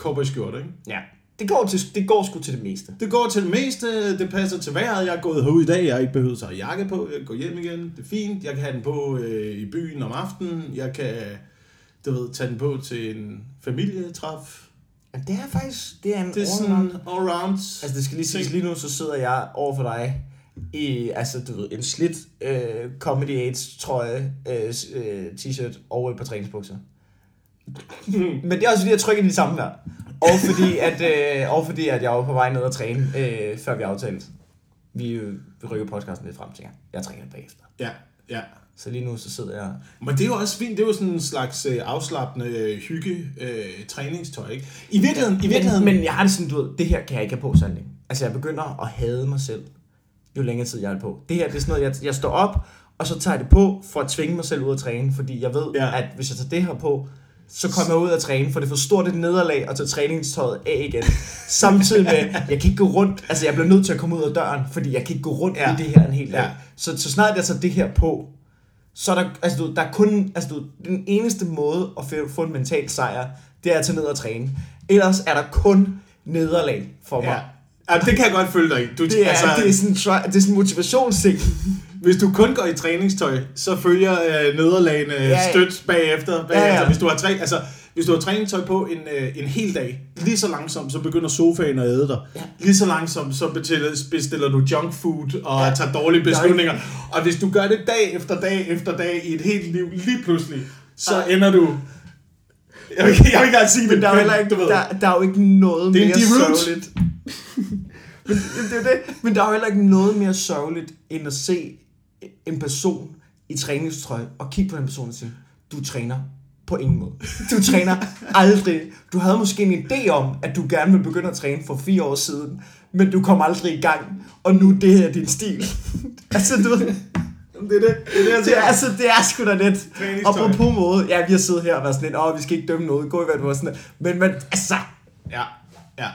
cowboyskjorte, ikke? Ja. Det går, til, det går sgu til det meste. Det går til det meste, det passer til vejret. Jeg er gået herud i dag, jeg har ikke behøvet at have jakke på. Jeg går hjem igen, det er fint. Jeg kan have den på øh, i byen om aftenen. Jeg kan, du ved, tage den på til en familietræf. Ja, det er faktisk, det er en Det er all sådan around- all round. Altså det skal lige siges, lige nu så sidder jeg over for dig i, altså du ved, en slidt øh, Comedy AIDS trøje, øh, øh, t-shirt og et par træningsbukser. Men det er også fordi, jeg trykker de samme der. Og fordi, at, øh, og fordi at jeg var på vej ned og træne, øh, før vi aftalte. Vi, øh, vi rykker podcasten lidt frem til jer. Jeg træner bagefter. Ja, ja. Så lige nu så sidder jeg... Men det er jo også fint, det er jo sådan en slags øh, afslappende øh, hygge øh, træningstøj, ikke? I virkeligheden, i virkeligheden... Men, men jeg har det sådan, du ved, det her kan jeg ikke have på længe. Altså jeg begynder at hade mig selv, jo længere tid jeg er på. Det her, det er sådan noget, jeg, jeg står op, og så tager jeg det på, for at tvinge mig selv ud at træne, fordi jeg ved, Ja. ja. at hvis jeg tager det her på, så kommer jeg ud at træne, for det er for stort et nederlag at tage træningstøjet af igen. Samtidig med, jeg kan ikke gå rundt, altså jeg bliver nødt til at komme ud af døren, fordi jeg kan ikke gå rundt Ja. i det her en hel dag. Ja. Så, så snart jeg tager det her på, så er der, altså du, der er kun, altså du, den eneste måde at få- få en mental sejr, det er at tage ned og træne. Ellers er der kun nederlag for mig. Ja. ja, det kan jeg godt følge dig i. Du, Det er, altså, det er sådan, det er sådan en motivationsting. Hvis du kun går i træningstøj, så følger øh, nederlagene ja, ja. stødt bagefter. bagefter. Ja, ja. Hvis du har træ, altså, hvis du har træningstøj på en, øh, en hel dag, lige så langsomt, så begynder sofaen at æde dig. Ja. Lige så langsomt, så bestiller, bestiller du junk food og ja. Tager dårlige beslutninger. Og hvis du gør det dag efter dag efter dag i et helt liv, lige pludselig, så Ej. ender du... Jeg vil, ikke- jeg vil ikke engang sige det, Men der er heller ikke, du ved. der, der er jo ikke noget Det er mere sørgeligt. *laughs* men, det, er det. Men der er jo heller ikke noget mere sørgeligt, end at se en person i træningstrøje og kigge på den person og sige, du træner på ingen måde. Du træner aldrig. Du havde måske en idé om, at du gerne vil begynde at træne for fire år siden, men du kom aldrig i gang, og nu det her er din stil. *laughs* altså, du ved, Det er det. Det er det, det er, altså, det er sgu da lidt. Og på måde, ja, vi har siddet her og været sådan lidt, åh, vi skal ikke dømme noget, gå i hvad du var sådan lidt. Men, men, altså, Ja, ja.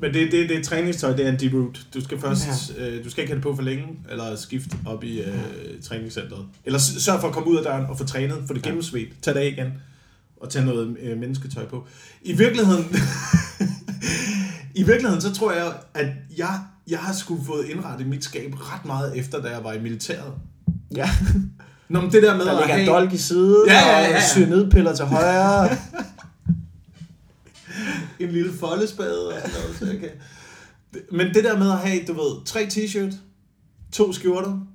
Men det, det, det er træningstøj, det er en deroot. Du skal først, ja. øh, du skal ikke have det på for længe, eller skifte op i øh, træningscenteret. Eller sørg for at komme ud af døren og få trænet, få det gennemsvedt, tag det af igen, og tage noget øh, mennesketøj på. I virkeligheden, *laughs* i virkeligheden, så tror jeg, at jeg, jeg har sgu fået indrettet mit skab ret meget efter, da jeg var i militæret. ja, Nå, men det der med der at ligger en have... dolk i siden, Ja, ja, ja, ja. og cyanidpiller til højre. *laughs* en lille foldespade og sådan noget, så jeg kan... Men det der med at have, du ved, tre t-shirt, to skjorter,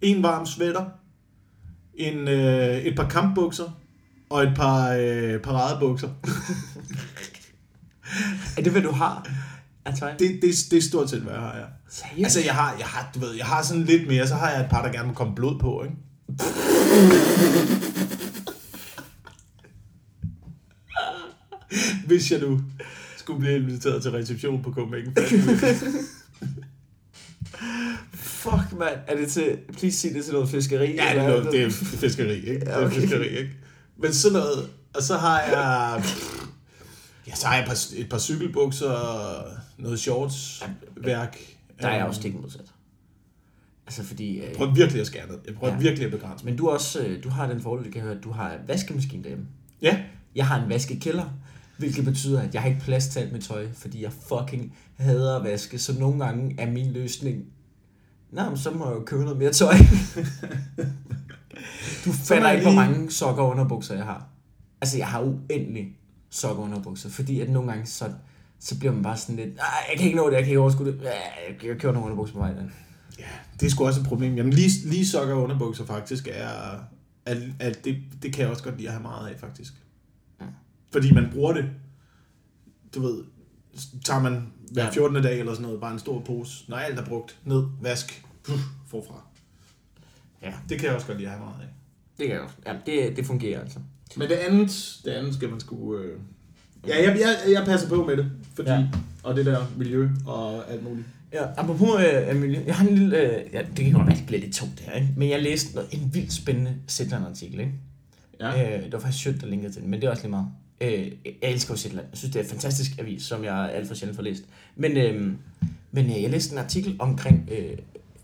en varm sweater, en, øh, et par kampbukser og et par øh, paradebukser. *laughs* er det, hvad du har? Det, det, det er stort set, hvad jeg har, ja. Seriøst? Altså, jeg har, jeg har, du ved, jeg har sådan lidt mere, så har jeg et par, der gerne må komme blod på, ikke? *laughs* Hvis jeg nu skulle blive inviteret til reception på Copenhagen. Fuck, mand. Er det til... Please sig det til noget fiskeri? Ja, det er, noget, det er fiskeri, ikke? Det er okay. fiskeri, ikke? Men sådan noget, og så har jeg... Ja, så har jeg et par, et par cykelbukser, noget shortsværk. Der er jeg også stik modsat. Altså, fordi... Øh, Jeg prøver virkelig at skære ned. Jeg prøver Ja. virkelig at begrænse men du også... Øh, du har den fordel, det kan høre, at du har en vaskemaskine derhjemme. Ja, Jeg har en vaskekælder, hvilket betyder, at jeg har ikke plads til alt mit tøj, fordi jeg fucking hader at vaske, så nogle gange er min løsning, nej, så må jeg jo købe noget mere tøj. *laughs* du fatter ikke, hvor mange sokker og underbukser jeg har. Altså, jeg har uendelig sokker og underbukser, fordi at nogle gange, så, så bliver man bare sådan lidt, jeg kan ikke nå det, jeg kan ikke overskue det, jeg købe nogle underbukser på vej. Den. ja, det er sgu også et problem. Jamen, lige, lige sokker og underbukser faktisk er... At, at det, det kan jeg også godt lide at have meget af, faktisk. Fordi man bruger det. Du ved, tager man hver Ja. 14. dag eller sådan noget, bare en stor pose. Når alt er brugt, ned, vask, puff, forfra. Ja. Det kan jeg også godt lide at have meget af. Det kan jeg også. Ja, det, det fungerer altså. Men det andet, det andet skal man sgu... Øh... Ja, jeg, jeg, jeg passer på med det, fordi... Ja. Og det der miljø og alt muligt. Ja, apropos øh, miljø, jeg har en lille, øh, ja, det kan godt være, det bliver lidt tungt det her, ikke? men jeg læste noget, en vildt spændende Zetland-artikel, ikke? Ja. Øh, det var faktisk Sjøt, der linkede til den, men det er også lige meget. Øh, jeg elsker jo Zetland. Jeg synes, det er en fantastisk avis, som jeg alt for sjældent får læst. Men, øh, men øh, jeg læste en artikel omkring øh,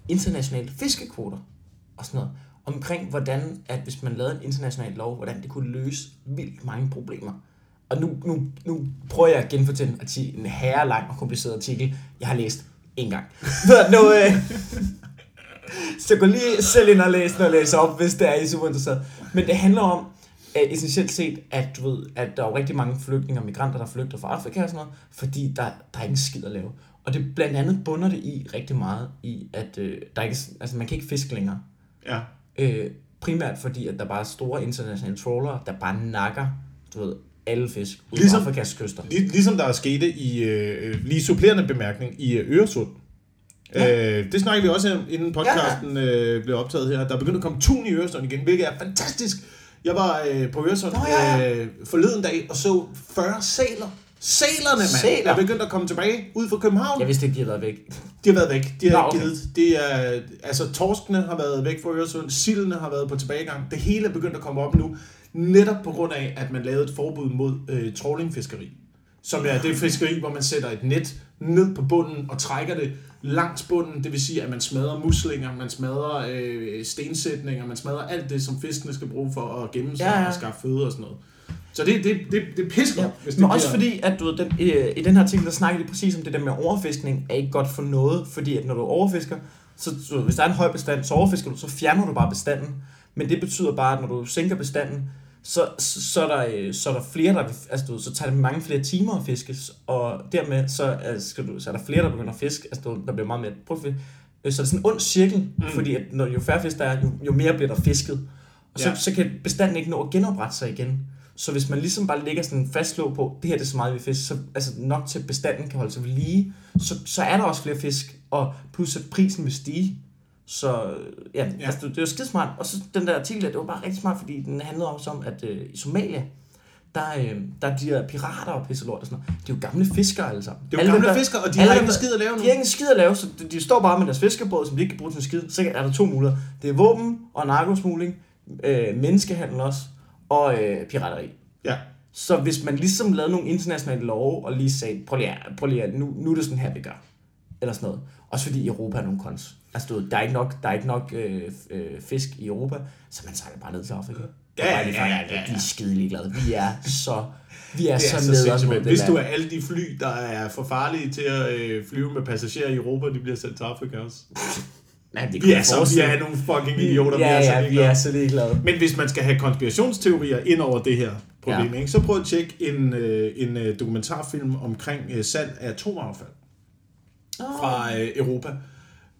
internationale fiskekvoter og sådan noget. omkring, hvordan, at hvis man lavede en international lov, hvordan det kunne løse vildt mange problemer. Og nu, nu, nu prøver jeg at genfortælle en, artikel, en herrelang og kompliceret artikel, jeg har læst en gang. *laughs* nu, øh, så gå lige selv ind og læs den og læse op, hvis det er, I er super interesseret. Men det handler om, essentielt set, at, du ved, at der er jo rigtig mange flygtninge og migranter, der flygter fra Afrika og sådan noget, fordi der, der er ingen skid at lave. Og det blandt andet bunder det i rigtig meget i, at øh, der ikke, altså man kan ikke fiske længere. Ja. Øh, primært fordi, at der bare er store internationale trawlere, der bare nakker, du ved, alle fisk ud Ligesom- Afrikas kyster. Lig, ligesom der er sket i, øh, lige supplerende bemærkning, i øh, Øresund. Ja. Øh, det snakker vi også om, inden podcasten øh, blev optaget her. Der er begyndt at komme tun i Øresund igen, hvilket er fantastisk. Jeg var øh, på Øresund Nå, ja, øh, forleden dag og så 40 sæler. Sælerne, mand, Sæler? er begyndt at komme tilbage ud fra København. Jeg vidste ikke, de havde været væk. De har været væk. De har Nå, okay. givet. Det er, altså, torskene har været væk fra Øresund. Sildene har været på tilbagegang. Det hele er begyndt at komme op nu. Netop på grund af, at man lavede et forbud mod øh, trawlingfiskeri. Som er det fiskeri, hvor man sætter et net ned på bunden og trækker det langs bunden. Det vil sige, at man smadrer muslinger, man smadrer øh, stensætninger, man smadrer alt det, som fiskene skal bruge for at gemme sig Ja, ja. og skaffe føde og sådan noget. Så det, det, det, det er pissegodt, Ja, hvis det men også bliver- fordi, at du ved, den, øh, i den her artikel, der snakker de præcis om det der med overfiskning, er ikke godt for noget, fordi at når du overfisker, så du, ved, hvis der er en høj bestand, så overfisker du, så fjerner du bare bestanden. Men det betyder bare, at når du sænker bestanden, så, så, er, der, øh, så er der flere, der vil, altså, du, så tager det mange flere timer at fiskes, og dermed så, er, skal du, så er der flere, der begynder at fiske, altså du, der bliver meget mere profit. Øh, Så er det sådan en ond cirkel, mm. fordi at når jo færre fisk der er, jo, jo mere bliver der fisket. Og så, Ja. så kan bestanden ikke nå at genoprette sig igen. Så hvis man ligesom bare lægger sådan en fastlåg på, det her det er så meget, vi fisk, så altså nok til bestanden kan holde sig ved lige, så, så er der også flere fisk, og plus at prisen vil stige. Så ja, Ja. Altså, det, var skidesmart. Og så den der artikel, det var bare rigtig smart, fordi den handlede også om, at øh, i Somalia, der, øh, der er de der pirater og pisselort og sådan noget. Det er jo gamle fiskere alle sammen. Det er jo Alle gamle der- fiskere, og de har ikke skid at lave nu. de har ikke skid at lave, så de, de står bare med deres fiskerbåd, som de ikke kan bruge til en skid. Så er der to muligheder. Det er våben og narkosmugling, øh, menneskehandel også, og øh, pirateri. Ja. Så hvis man ligesom lavede nogle internationale love, og lige sagde, prøv lige, prøv lige nu, nu er det sådan her, vi gør. Eller sådan noget. Også fordi Europa er nogle kons. Altså, du der er ikke nok, der er ikke nok øh, øh, fisk i Europa, så man sejler bare ned til Afrika. Ja, ja, ja, ja, ja. De er skide ligeglade. Vi er så, vi er, er så så nederen sindssygt. mod Hvis du er alle de fly, der er for farlige til at øh, flyve med passagerer i Europa, de bliver sendt til Afrika også. Nej, det Vi er, så, vi er nogle fucking idioter. Ja, vi er så ja, vi ligeglade. er så ligeglade. Men hvis man skal have konspirationsteorier ind over det her problem, Ja. ikke, så prøv at tjekke en, øh, en øh, dokumentarfilm omkring øh, salg af atomaffald fra øh, Europa,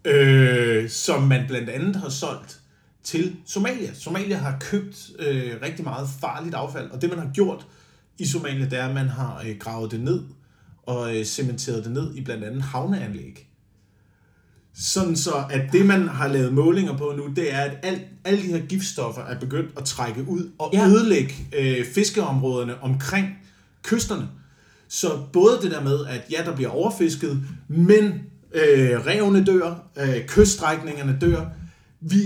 øh, som man blandt andet har solgt til Somalia. Somalia har købt øh, rigtig meget farligt affald, og det man har gjort i Somalia, det er, at man har øh, gravet det ned og øh, cementeret det ned i blandt andet havneanlæg. Sådan så, at det man har lavet målinger på nu, det er, at alt, alle de her giftstoffer er begyndt at trække ud og ja. Ødelægge øh, fiskeområderne omkring kysterne. Så både det der med, at ja, der bliver overfisket, men øh, revene dør, øh, kyststrækningerne dør. Vi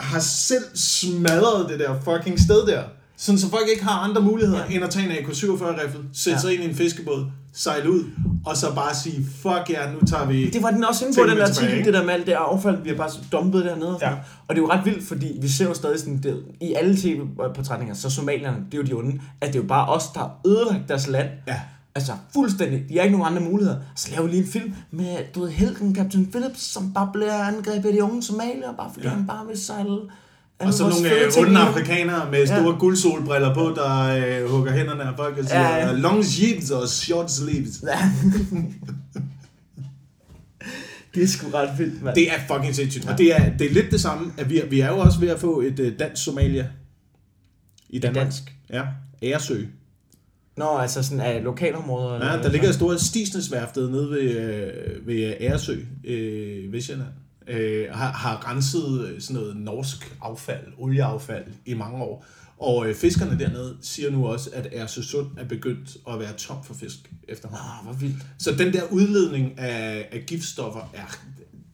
har selv smadret det der fucking sted der. Sådan så folk ikke har andre muligheder ja. end at tage en AK-47-rifle, sætte ja. Sig ind i en fiskebåd, sejle ud, og så bare sige, fuck ja, nu tager vi... Det var den også inde på, den tilbage, artikel, ikke? det der med alt det affald, vi har bare dumpet dernede. Ja. og det er jo ret vildt, fordi vi ser jo stadig sådan, det, i alle tv-portrætninger, så somalierne, det er jo de onde, at det er jo bare os, der har ødelagt deres land. Ja. Altså fuldstændig. De har ikke nogen andre muligheder. Så laver vi lige en film med, du ved, helten Captain Phillips, som bare bliver angrebet af de unge somalier, bare fordi Ja. han bare vil sejle. Og så nogle øh, afrikanere med store ja. guldsolbriller på, der øh, hugger hænderne af folk og siger, Ja, ja, long sleeves og short sleeves. Ja. *laughs* det er sgu ret vildt, mand. Det er fucking sindssygt. Ja. Og det er, det er lidt det samme, at vi, er- vi er jo også ved at få et øh, dansk Somalia i Danmark. dansk. Ja, Æresø. Nå, altså sådan af lokalområder. Ja, der ligger et stort stisnesværftet nede ved, øh, ved Æresø, øh, Vestjylland. Øh, har, har renset øh, sådan noget norsk affald, olieaffald i mange år. Og øh, fiskerne dernede siger nu også, at Æresø Sund er begyndt at være tom for fisk efterhånden. Ah, hvor vildt. Så den der udledning af, af giftstoffer, er,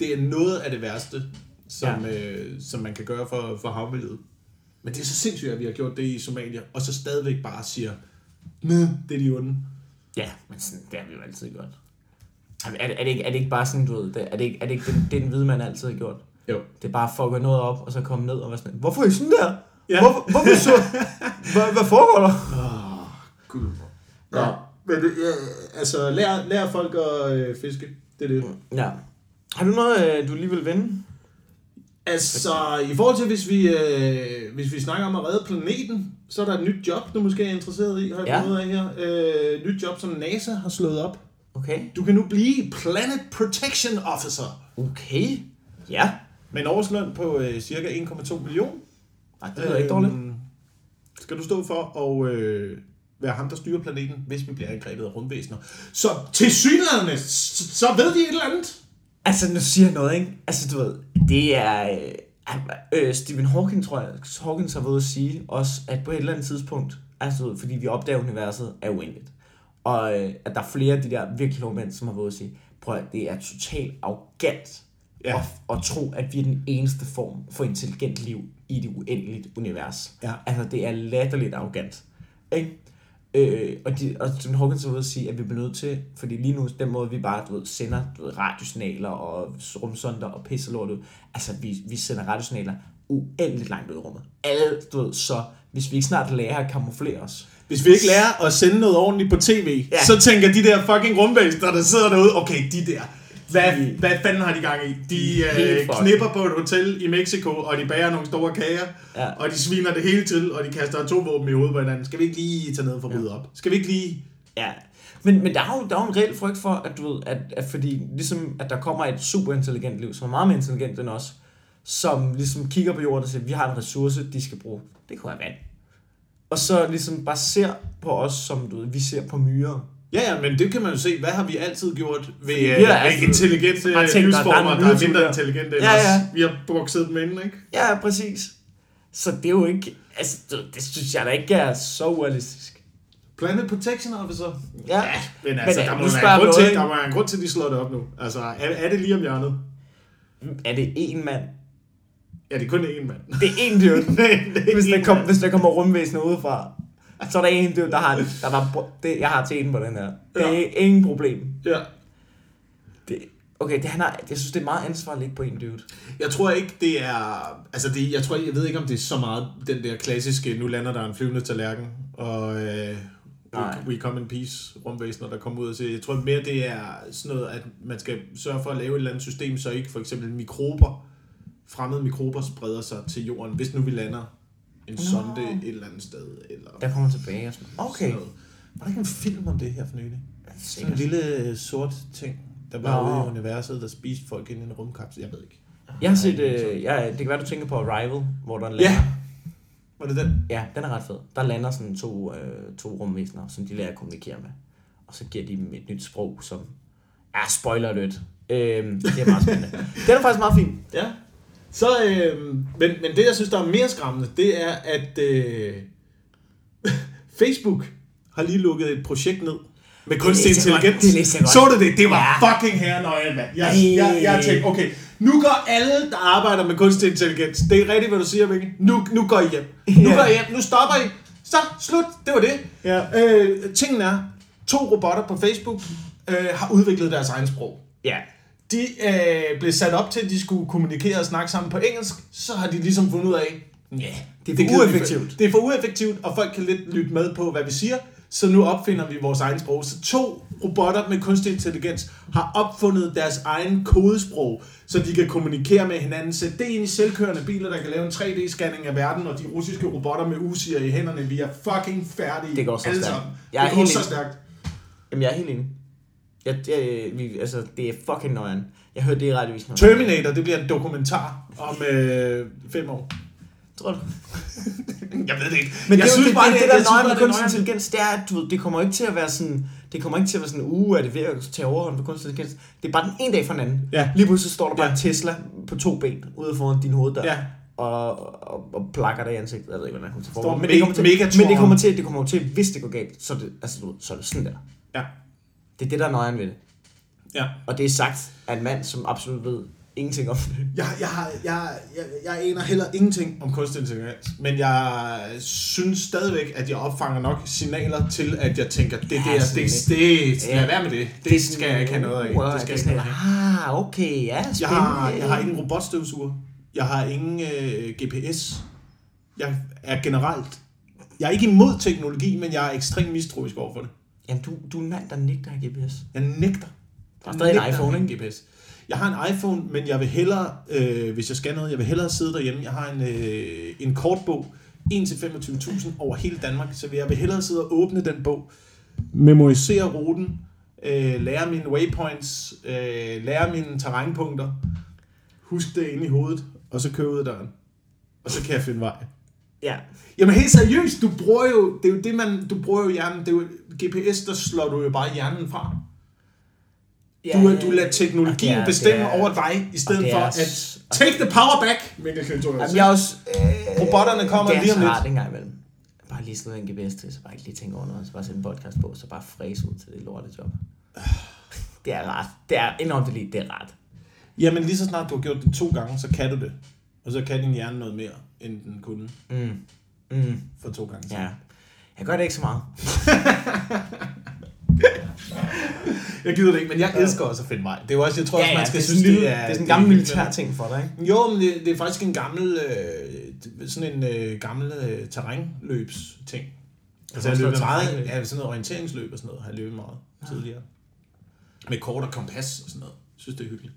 det er noget af det værste, som, ja. øh, som man kan gøre for, for havmiljøet. Men det er så sindssygt, at vi har gjort det i Somalia, og så stadigvæk bare siger, Næh, det er de onde. Ja, men sådan, det har vi jo altid gjort. Er, er, det, det ikke, er det ikke bare sådan, du ved, det, er det ikke, er det ikke den, den hvide, man altid har gjort? Jo. Det er bare at fucke noget op, og så komme ned og være sådan, hvorfor er I sådan der? Ja. Hvorfor, hvorfor så? *laughs* hvad, hvad foregår der? Åh, gud. Ja. Ja. Men det, ja, altså, lær, lær folk at øh, fiske. Det er det. Ja. Har du noget, øh, du lige vil vende? Altså, i forhold til, hvis vi, øh, hvis vi snakker om at redde planeten, så er der et nyt job, du måske er interesseret i, har jeg Ja. fundet af her. Øh, nyt job, som NASA har slået op. Okay. Du kan nu blive Planet Protection Officer. Okay. Ja. Med en årsløn på øh, cirka 1,2 millioner. Ej, det lyder ikke dårligt. Øhm, Skal du stå for at øh, være ham, der styrer planeten, hvis vi bliver angrebet af rumvæsener. Så til synlædende, så ved de et eller andet. Altså, nu siger jeg noget, ikke? Altså, du ved, det er... Øh, øh, Stephen Hawking, tror jeg, Hawking har været at sige også, at på et eller andet tidspunkt, altså, du ved, fordi vi opdager, at universet er uendeligt. Og øh, at der er flere af de der virkelig kloge mænd, som har været at sige, prøv at det er totalt arrogant Ja. at, at tro, at vi er den eneste form for intelligent liv i det uendeligt univers. Ja. Altså, det er latterligt arrogant. Ikke? Øh, og, de, og Stephen Hawking var ude at sige, at vi bliver nødt til, fordi lige nu, den måde vi bare du ved, sender du ved, radiosignaler og rumsonder og pisse lort ud, altså vi, vi sender radiosignaler uendeligt langt ud i rummet. Alle, du ved, så hvis vi ikke snart lærer at kamuflere os, Hvis vi ikke lærer at sende noget ordentligt på tv, ja. så tænker de der fucking rumvæsener, der sidder derude, okay, de der, hvad, hvad fanden har de gang i? De øh, knipper på et hotel i Mexico, og de bager nogle store kager, Ja. og de sviner det hele til, og de kaster atomvåben i hovedet på hinanden. Skal vi ikke lige tage ned for rydde op? Skal vi ikke lige... Ja, men, men der, er jo, der er jo en reel frygt for, at du ved, at, at fordi ligesom, at der kommer et superintelligent liv, som er meget mere intelligent end os, som ligesom kigger på jorden og siger, vi har en ressource, de skal bruge. Det kunne være vand. Og så ligesom bare ser på os, som du ved, vi ser på myrer. Ja, ja, men det kan man jo se. Hvad har vi altid gjort ved, Vi øh, ved altid intelligente der er livsformer, en der er mindre der. intelligente end Ja, os? ja. Vi har bukset dem ind, ikke? Ja, præcis. Så det er jo ikke, altså det, det synes jeg da ikke er så urealistisk. Planet Protection Officer. Ja, Men altså, Men, der, må være en grund til, der må være en grund til, at de slår det op nu. Altså, er, er det lige om hjørnet? er det én mand? Ja, det er kun én mand. Det er én dude. *laughs* det er hvis, der kom, hvis der kommer rumvæsener udefra, så er der en dude, der har, der var, det, jeg har en på den her. Det er Ja. ingen problem. Ja. Det, okay, det, han har, jeg synes, det er meget ansvar at ligge på en dude. Jeg tror ikke, det er... Altså, det, jeg tror jeg ved ikke, om det er så meget den der klassiske, nu lander der en flyvende tallerken, og øh, Nej. we come in peace rumvæsener, der kommer ud og siger. Jeg tror mere, det er sådan noget, at man skal sørge for at lave et eller andet system, så ikke for eksempel mikrober, fremmede mikrober spreder sig til jorden, hvis nu vi lander en Nå. sonde et eller andet sted. Eller Der kommer tilbage og sådan. Okay. sådan noget. Var der ikke en film om det her for nylig? Sådan en lille sort ting, der var Nå. ude i universet, der spiste folk ind i en rumkapsel. Jeg ved ikke. Jeg har set, øh, jeg, det kan være, du tænker på Arrival, hvor der lander. Ja. Var det den? Ja, den er ret fed. Der lander sådan to, øh, to rumvæsener, som de lærer at kommunikere med. Og så giver de dem et nyt sprog, som... Ja, spoiler alert. Øhm, det er meget spændende. *laughs* den er faktisk meget fin. Ja. Så, øh, men, men det, jeg synes, der er mere skræmmende, det er, at øh, *laughs* Facebook har lige lukket et projekt ned med kunstig jeg intelligens. Det læste jeg. Så du det? Det var Ja. fucking herrenøje, mand. Jeg, Ej. jeg, jeg tænkte, okay, nu går alle, der arbejder med kunstig intelligens. Det er rigtigt, hvad du siger, Mikkel. Nu, nu går I hjem. Nu Ja. går I hjem. Nu stopper I. Så, slut. Det var det. Ja. Øh, tingen er, to robotter på Facebook øh, har udviklet deres egen sprog Ja. De øh, blev sat op til, at de skulle kommunikere og snakke sammen på engelsk, så har de ligesom fundet ud af, ja, Det er for vi ueffektivt. Det er for ueffektivt, og folk kan lidt lytte med på, hvad vi siger, så nu opfinder vi vores egen sprog. Så to robotter med kunstig intelligens har opfundet deres egen kodesprog, så de kan kommunikere med hinanden. Sæt det ind i selvkørende biler, der kan lave en 3D-scanning af verden, og de russiske robotter med usiger i hænderne, vi er fucking færdige. Det går så stærkt. Jeg er det helt så stærkt. Jamen, jeg er helt enig. Jeg, jeg, vi, altså, det er fucking nøjeren. Jeg hørte det i radiovisen. Terminator, det bliver en dokumentar om øh, fem år. Tror du? *laughs* Jeg ved det ikke. Men jeg det, synes det, bare, det, det, det, der nøje med det kunstig intelligens, det er, at du ved, det kommer ikke til at være sådan, det kommer ikke til at være sådan, uh, er det ved at tage overhånd på kunstig intelligens. Det er bare den ene dag for den anden. Ja. Lige pludselig står der bare Ja. en Tesla på to ben ude foran din hoveddør. Ja. Og, og, og, plakker dig i ansigtet. Jeg ved ikke, hvordan jeg kommer til Står formål. Men, me- det kommer til, men det kommer til, det kommer til, hvis det går galt, så er det, altså, så er det sådan der. Ja. Det er det, der er nøjeren ved det. Ja. Og det er sagt af en mand, som absolut ved ingenting om det. Jeg, jeg, har, jeg, jeg, jeg aner heller ingenting om kunstig intelligens, men jeg synes stadigvæk, at jeg opfanger nok signaler til, at jeg tænker, det Ja, der, det, det, det, Ja. lad være med det. Det, det skal jeg ikke have noget af. Det skal jeg det ikke have noget af. Ah, okay, ja, spændende. Jeg har, jeg har ingen robotstøvsuger. Jeg har ingen øh, GPS. Jeg er generelt... Jeg er ikke imod teknologi, men jeg er ekstremt mistroisk overfor det. Jamen, du, du er en mand, der nægter af GPS. Jeg nægter. Der er stadig en iPhone, ikke? en GPS. Jeg har en iPhone, men jeg vil hellere, øh, hvis jeg skal noget, jeg vil hellere sidde derhjemme. Jeg har en, øh, en kortbog, 1-25.000 over hele Danmark, så jeg vil hellere sidde og åbne den bog, memorisere ruten, øh, lære mine waypoints, øh, lære mine terrænpunkter, husk det inde i hovedet, og så køre ud af døren. Og så kan jeg finde vej. Ja. Jamen helt seriøst, du bruger jo, det er jo det man, du bruger jo hjernen, det er jo GPS, der slår du jo bare hjernen fra. Du, du lader teknologien Og det er- bestemme det er- over dig, i stedet det for er at take the power back, Mikkel Klintorius. Jamen, jeg er også... Øh, Robotterne kommer det er lige om så lidt. rart en gang imellem. Bare lige slå en GPS til, så bare ikke lige tænke over noget, så bare sætte en podcast på, så bare fræse ud til det lorte job. *sighs* Det er rart. Det er enormt det er rart. Jamen lige så snart du har gjort det to gange, så kan du det. Og så kan din hjerne noget mere, end den kunne Mm. Mm. for to gange siden. Ja. Jeg gør det ikke så meget. *laughs* Jeg gider det ikke, men jeg elsker også at finde vej. Det er jo også, jeg tror også, man skal det synes, det det er... det er sådan en gammel militær ting for dig, ikke? Jo, men det, det er faktisk en gammel, øh, sådan en øh, gammel øh, terrænløbs ting. Altså jeg har løbet meget, ja, sådan noget orienteringsløb og sådan noget, har jeg løbet meget tidligere. Med kort og kompas og sådan noget. Jeg synes, det er hyggeligt.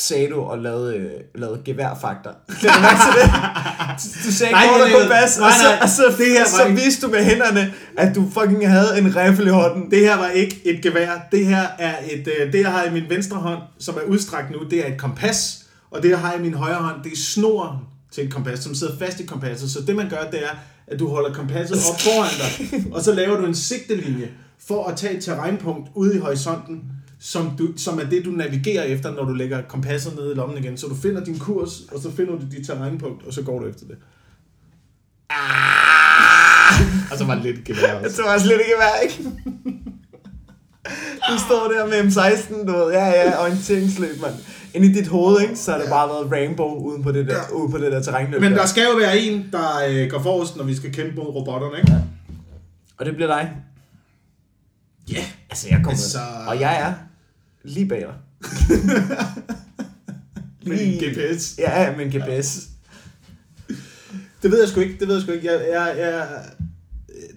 Sagde du og lavede, øh, lavede geværfaktor. Det er nok *laughs* til det. Du sagde Nej, kort og nej, og så, og så, det her så ikke- viste du med hænderne, at du fucking havde en riffel i hånden. Det her var ikke et gevær. Det her er et, øh, det jeg har i min venstre hånd, som er udstrakt nu, det er et kompas. Og det jeg har i min højre hånd, det er snoren til et kompas, som sidder fast i kompasset. Så det man gør, det er, at du holder kompasset op foran dig, *laughs* og så laver du en sigtelinje for at tage et terrænpunkt ude i horisonten, som, du, som er det, du navigerer efter, når du lægger kompasset ned i lommen igen. Så du finder din kurs, og så finder du dit terrænpunkt, og så går du efter det. Og så var det lidt gevær også. Det var slet ikke værd, ikke? Du står der med M16, du ved, ja, ja, orienteringsløb, mand. Ind i dit hoved, ikke? Så har det bare været rainbow uden på det der, Ja. ude på det der terrænløb. Men der. der skal jo være en, der øh, går forrest, når vi skal kæmpe mod robotterne, ikke? Og det bliver dig. Ja. Yeah. Altså, jeg kommer Altså- Og jeg er lige bag dig. *laughs* Med en GPS. Ja, ja, med en GPS. Det ved jeg sgu ikke, det ved jeg sgu ikke. Jeg, jeg, jeg,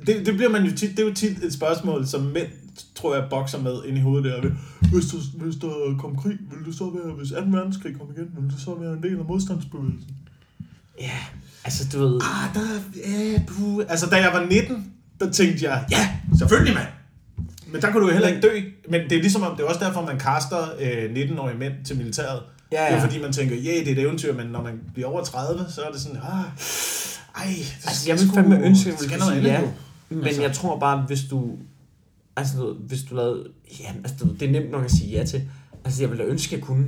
det, det bliver man jo tit, det er jo tit et spørgsmål, som mænd, tror jeg, bokser med ind i hovedet der. Hvis der, hvis der kom krig, vil du så være, hvis 2. verdenskrig kom igen, vil du så være en del af modstandsbevægelsen? Ja, altså, du ved... Ah, der, ja, puh. Altså, da jeg var 19, der tænkte jeg, ja, selvfølgelig mand. Men der kunne du jo heller ikke dø. Men det er ligesom om, det er også derfor, man kaster øh, 19-årige mænd til militæret. Ja, Det er ja. fordi, man tænker, ja, det er et eventyr, men når man bliver over 30, så er det sådan, ah, ej, det Altså, jeg vil fandme ønske, at det vi skal skulle noget sige andet ja. Men Altså. jeg tror bare, hvis du... Altså, hvis du lavede... Ja, altså, det er nemt nok at sige ja til. Altså, jeg ville da ønske, at jeg kunne.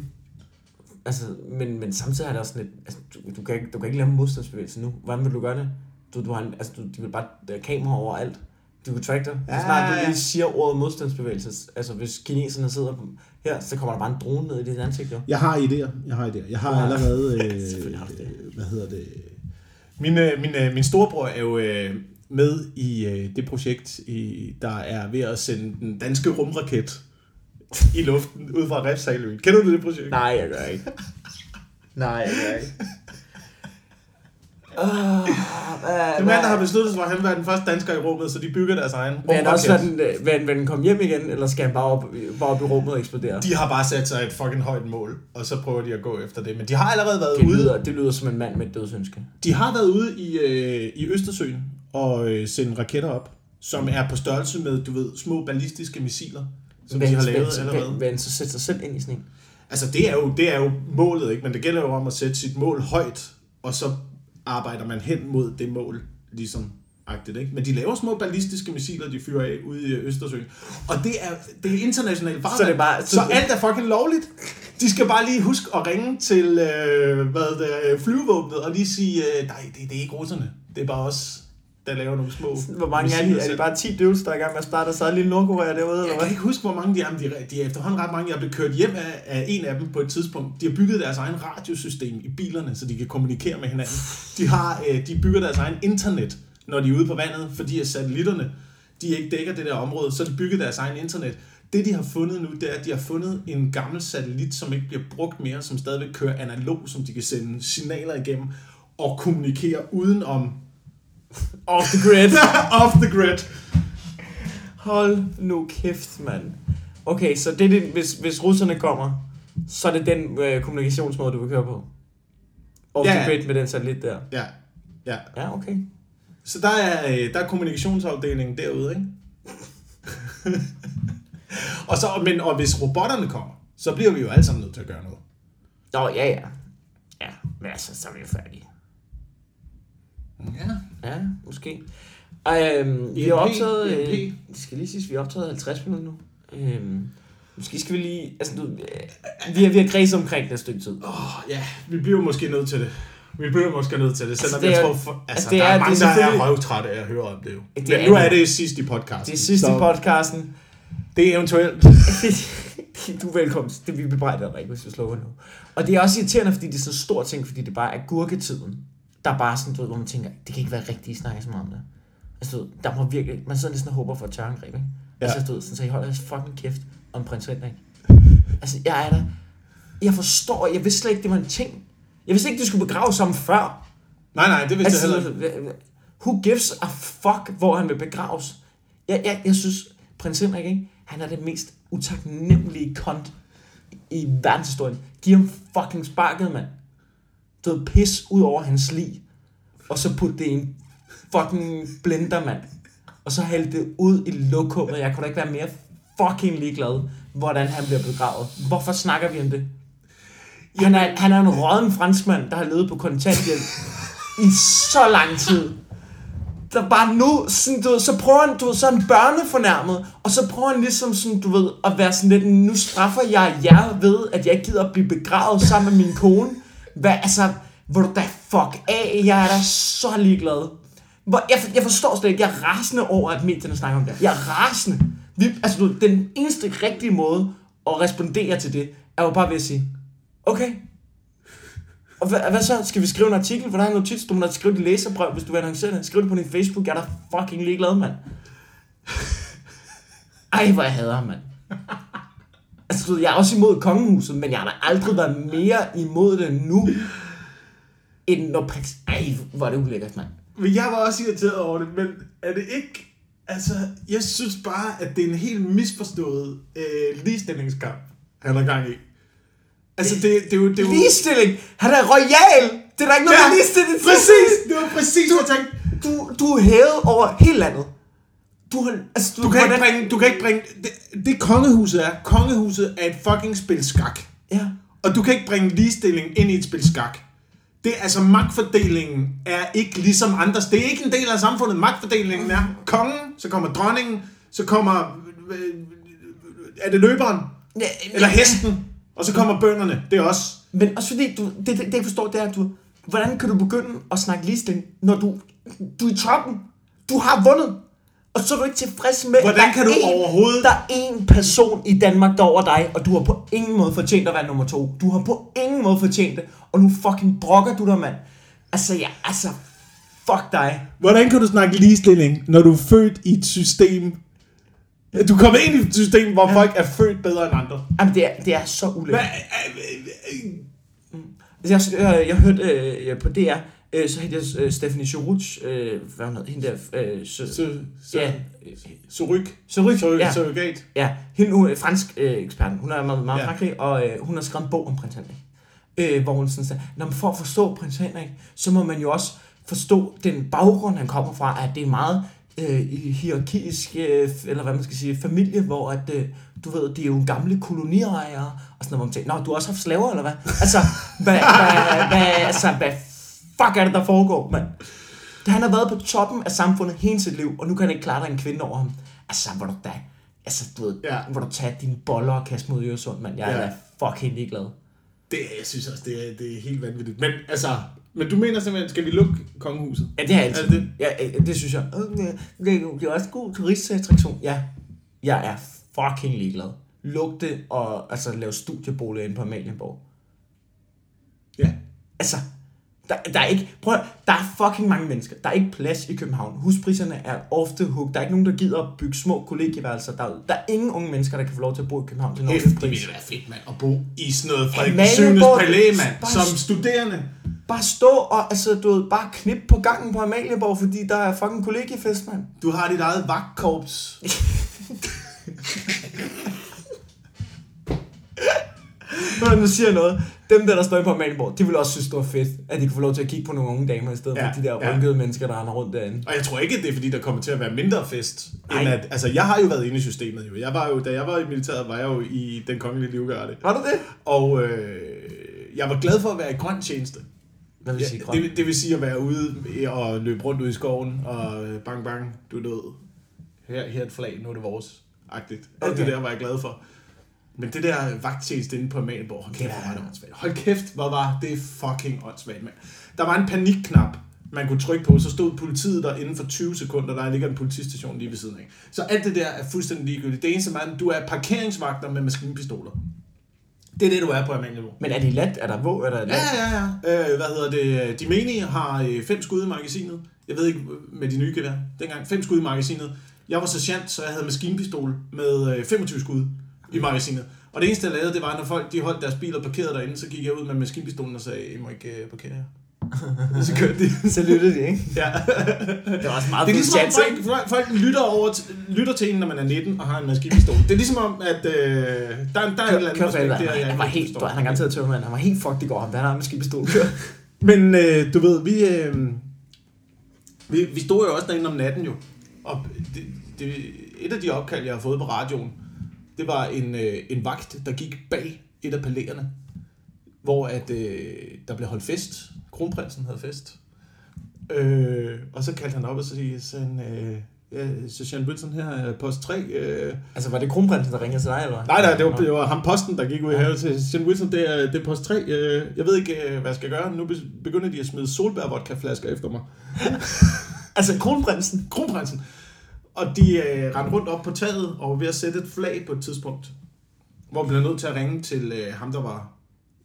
Altså, men, men samtidig er det også sådan lidt... Altså, du, du, kan ikke, du kan ikke lave en modstandsbevægelse nu. Hvordan vil du gøre det? Du, du har en, altså, du, de vil bare der er kamera over alt. Vil track dig. Ja, snart du ja. lige siger ordet modstandsbevægelse. Altså, hvis kineserne sidder på, her, så kommer der bare en drone ned i dit ansigt, jo. Jeg har idéer. Jeg har idéer. Jeg har Ja. allerede... *laughs* Øh, har du det. Hvad hedder det? Min, øh, min, øh, min storebror er jo øh, med i øh, det projekt, i, der er ved at sende den danske rumraket i luften ud fra Refshaløen. Kender du det projekt? Nej, jeg gør ikke. *laughs* Nej, jeg gør ikke. Oh, Det er en mand, der har besluttet sig for, at han vil være den første dansker i rummet, så de bygger deres egen Vil han også rumraket. være den, øh, vil, han- den komme hjem igen, eller skal han bare op, bare op i rummet og eksplodere? De har bare sat sig et fucking højt mål, og så prøver de at gå efter det. Men de har allerede været Det ude. lyder, det lyder som en mand med et dødsønske. De har været ude i, øh, i Østersøen og øh, sende raketter op, som er på størrelse med, du ved, små ballistiske missiler, som de har lavet allerede. Vil han så sætte sig selv ind i sådan en? Altså, det er, jo, det er jo målet, ikke? Men det gælder jo om at sætte sit mål højt, og så arbejder man hen mod det mål, ligesom agtigt, ikke? Men de laver små ballistiske missiler, de fyrer af ude i Østersøen. Og det er, det er internationalt farvand. Så det er bare- så, så alt er fucking lovligt. De skal bare lige huske at ringe til øh, hvad det er, flyvevåbnet og lige sige, øh, nej, det, det er ikke russerne. Det er bare os. Der laver nogle små... Hvor mange er de? Er det bare 10 døvs, der er i gang med at starte så er lille Nordkorea derude, eller Jeg kan hvad? ikke huske, hvor mange de er, men de er, de er efterhånden ret mange. Jeg blev kørt hjem af, af en af dem på et tidspunkt. De har bygget deres egen radiosystem i bilerne, så de kan kommunikere med hinanden. De, har, øh, de bygger deres egen internet, når de er ude på vandet, fordi at satellitterne de ikke dækker det der område, så de bygget deres egen internet. Det, de har fundet nu, det er, at de har fundet en gammel satellit, som ikke bliver brugt mere, som stadigvæk kører analog, som de kan sende signaler igennem og kommunikere udenom Off the grid. *laughs* off the grid. Hold nu kæft, mand. Okay, så det er det, hvis, hvis russerne kommer, så er det den øh, kommunikationsmåde, du vil køre på? Off Ja, the grid med den satellit der? Ja, ja. Ja, okay. Så der er, øh, der er kommunikationsafdelingen derude, ikke? *laughs* og, så, men, og hvis robotterne kommer, så bliver vi jo alle sammen nødt til at gøre noget. Nå, ja, ja. Ja, men altså, så er vi jo færdige. Ja. Ja, måske. Øhm, vi har EMP, optaget... Øh, EMP. det skal lige sige, vi har optaget 50 minutter nu. Øhm, måske skal vi lige... Altså, du, øh, vi har, vi har kredset omkring det et stykke tid. Åh, oh, ja, vi bliver måske nødt til det. Vi bliver måske nødt til det, selvom det altså, jeg er- tror, for, altså, altså, det der er- er, det er mange, der er røvtrætte af at høre om det jo. Det Men er nu det. er det sidst i podcasten. Det er sidste så i podcasten. Det er eventuelt. *laughs* du er velkommen. Det vi bebrejder dig ikke, hvis du slukker nu. Og det er også irriterende, fordi det er så stor ting, fordi det bare er gurketiden. Der er bare sådan, du ved, hvor man tænker, det kan ikke være rigtigt, I snakker så meget om det. Altså, du ved, der må virkelig, man sidder næsten og håber for et terrorangreb, ikke? Ja. Altså, du ved, sådan, så I holder jeres fucking kæft om prins Henrik. Altså, jeg er der. Jeg forstår, jeg vidste slet ikke, det var en ting. Jeg vidste ikke, de skulle begraves sammen før. Nej, nej, det vidste jeg Altså, heller ikke. who gives a fuck, hvor han vil begraves? Jeg, jeg, jeg synes, prins Henrik, ikke? han er det mest utaknemmelige kont i verdenshistorien. Giv ham fucking sparket, mand. Du ved, pis ud over hans lig. Og så putte det i en fucking blender, mand. Og så hælde det ud i lokummet. Jeg kunne da ikke være mere fucking ligeglad, hvordan han bliver begravet. Hvorfor snakker vi om det? Han er, han er en råden franskmand, der har levet på kontanthjælp i så lang tid. Der bare nu, sådan, du ved, så prøver han, du ved, så er han børnefornærmet, og så prøver han ligesom sådan, du ved, at være sådan lidt, nu straffer jeg jer ved, at jeg ikke gider at blive begravet sammen med min kone. Hvad, altså, hvor du da fuck af, jeg er da så ligeglad. Hvor, jeg, jeg forstår slet ikke, jeg er rasende over, at medierne snakker om det. Jeg er rasende. Vi, altså, du, den eneste rigtige måde at respondere til det, er jo bare ved at sige, okay, og hvad, hvad så? Skal vi skrive en artikel? Hvordan er en notits? Du må da skrive et læserbrev, hvis du vil annoncere det. Skriv det på din Facebook. Jeg er da fucking ligeglad, mand. Ej, hvor jeg hader mand. Altså, du ved, jeg er også imod kongehuset, men jeg har da aldrig været mere imod det nu, end når prins... Ej, hvor er det ulækkert, mand. Men jeg var også irriteret over det, men er det ikke... Altså, jeg synes bare, at det er en helt misforstået øh, ligestillingskamp, han har gang i. Altså, det, det, er. Det er jo Ligestilling! Han er royal! Det er der ikke noget Ja, med ligestilling til. præcis! Det var præcis, Du, jeg tænkte. du, du er hævet over hele landet. Du har... Altså, Du kan, ikke hvordan- bringe, du kan ikke bringe... Det, det kongehuset er, kongehuset er et fucking spil skak. Ja. Og du kan ikke bringe ligestilling ind i et spil skak. Det er altså magtfordelingen er ikke ligesom andres. Det er ikke en del af samfundet. Magtfordelingen er kongen, så kommer dronningen, så kommer... øh, Er det løberen? ja Eller hesten? Og så kommer bønderne. Det er også. Men også fordi, du, det, det, det jeg forstår, det er, at du, hvordan kan du begynde at snakke ligestilling, når du, du er i toppen? Du har vundet. Og så er du ikke tilfreds med, Hvordan kan du en, overhovedet- Der er en person i Danmark, der er over dig, og du har på ingen måde fortjent at være nummer to. Du har på ingen måde fortjent det, og nu fucking brokker du dig, mand. Altså, ja, altså, fuck dig. Hvordan kan du snakke ligestilling, når du er født i et system... Du kommer ind i et system, hvor folk er født bedre end andre. Jamen, det er, det er så ulækkert. øh, Altså, jeg, jeg, jeg hørte øh, på DR, øh, så hedder jeg øh, Stephanie Choruch, øh, hvad hun hedder, hende der, øh, så, så, så, ja, Suryk. Suryk, ja. surrogat. Ja, hende hun er fransk øh, eksperten. Hun er meget, meget Ja. Frankrig, og øh, hun har skrevet en bog om prins Henrik. Øh, hvor hun sådan siger, når man for at forstå prins Henrik, så må man jo også forstå den baggrund, han kommer fra, at det er meget øh, hierarkisk, øh, eller hvad man skal sige, familie, hvor at, øh, du ved, det er jo gamle koloniejere, og sådan noget, hvor man tænker, nå, du har også haft slaver, eller hvad? Altså, hvad, hvad, hvad, altså, hvad fuck er det, der foregår, mand? Han har været på toppen af samfundet hele sit liv, og nu kan han ikke klare, der er en kvinde over ham. Altså, hvor du da... Altså, du ved, Ja. hvor du tager dine boller og kaster mod Øresund, mand. Jeg er Ja. da fucking ligeglad. Det, jeg synes også, det er, det er helt vanvittigt. Men altså, Men du mener simpelthen, skal vi lukke kongehuset? Ja, det har jeg altid. Er det det? Ja, det synes jeg. Øh, Det det er jo det er også god turistattraktion. Ja, jeg er fucking ligeglad. Lugte og altså, lave studiebolig inde på Amalienborg. Ja. Altså, der, der er ikke, prøv der er fucking mange mennesker. Der er ikke plads i København. Huspriserne er ofte hook. Der er ikke nogen, der gider at bygge små kollegieværelser. Der, er- der er ingen unge mennesker, der kan få lov til at bo i København til nogen Hæft, det pris. ville være fedt, mand, at bo i sådan noget Frederik 7. palæ, mand, som studerende. Bare stå og altså, du ved, bare knip på gangen på Amalienborg, fordi der er fucking kollegiefest, mand. Du har dit eget vagtkorps. *laughs* Når du siger noget, dem der, der står på Amalienborg, de vil også synes, det var fedt, at de kunne få lov til at kigge på nogle unge damer, i stedet Ja, for de der ja. rynkede mennesker, der render rundt derinde. Og jeg tror ikke, det er fordi, der kommer til at være mindre fest. End at, altså, jeg har jo været inde i systemet. Jo. Jeg var jo, da jeg var i militæret, var jeg jo i den kongelige livgarde. Var du det? Og øh, jeg var glad for at være i grøn tjeneste. Hvad vil Ja, sige, grøn? det, det vil sige at være ude og løbe rundt ude i skoven, og øh, bang bang, du er død. Her, her er et flag, nu er det vores. Agtigt. Alt Okay. det der var jeg glad for. Men det der vagttjeneste inde på Amalienborg, hold kæft, Det hvor var det åndssvagt. Hold kæft, hvor var det fucking åndssvagt, mand. Der var en panikknap, man kunne trykke på, så stod politiet der inden for 20 sekunder, der ligger en politistation lige ved siden af. Så alt det der er fuldstændig ligegyldigt. Det eneste, man, du er parkeringsvagter med maskinpistoler. Det er det, du er på Amalienborg. Men er det let? Er der våg? Er der let? Ja, ja, ja. Øh, hvad hedder det? De menige har øh, fem skud i magasinet. Jeg ved ikke med de nye gevær. Dengang fem skud i magasinet. Jeg var sergeant, så jeg havde maskinpistol med øh, 25 skud i magasinet. Og det eneste, jeg lavede, det var, når folk de holdt deres biler parkeret derinde, så gik jeg ud med maskinpistolen og sagde, I må ikke øh, parkere her. *laughs* så kørte de. Så lyttede de, ikke? Ja. Det var også meget Det er ligesom om chat, folk, folk, folk lytter, over til, lytter til en, når man er 19 og har en maskinpistol. Det er ligesom om, at øh, der, der er en eller anden respekt der, jeg Han var helt, han har garanteret tømmermand. Han var helt fucked i går. Han har med skibpistol. Men øh, du ved, vi, øh, vi, vi stod jo også derinde om natten jo. Og det, det, et af de opkald, jeg har fået på radioen, det var en, øh, en vagt, der gik bag et af palæerne, hvor at, øh, der blev holdt fest. Kronprinsen havde fest. Øh, og så kaldte han op og så sagde han, øh, ja, Sergeant Wilson her er post 3. Øh, altså, var det kronprinsen, der ringede til dig, eller hvad? Nej, nej, det var, det var ham posten, der gik ud i havet til St. Wilson. Det er, det er post 3. Øh, Jeg ved ikke, øh, hvad jeg skal gøre. Nu be- begynder de at smide solbær-vodka-flasker efter mig. *laughs* Altså, kronprinsen? Kronprinsen. Og de øh, rendte rundt op på taget og var ved at sætte et flag på et tidspunkt, hvor vi blev nødt til at ringe til øh, ham, der var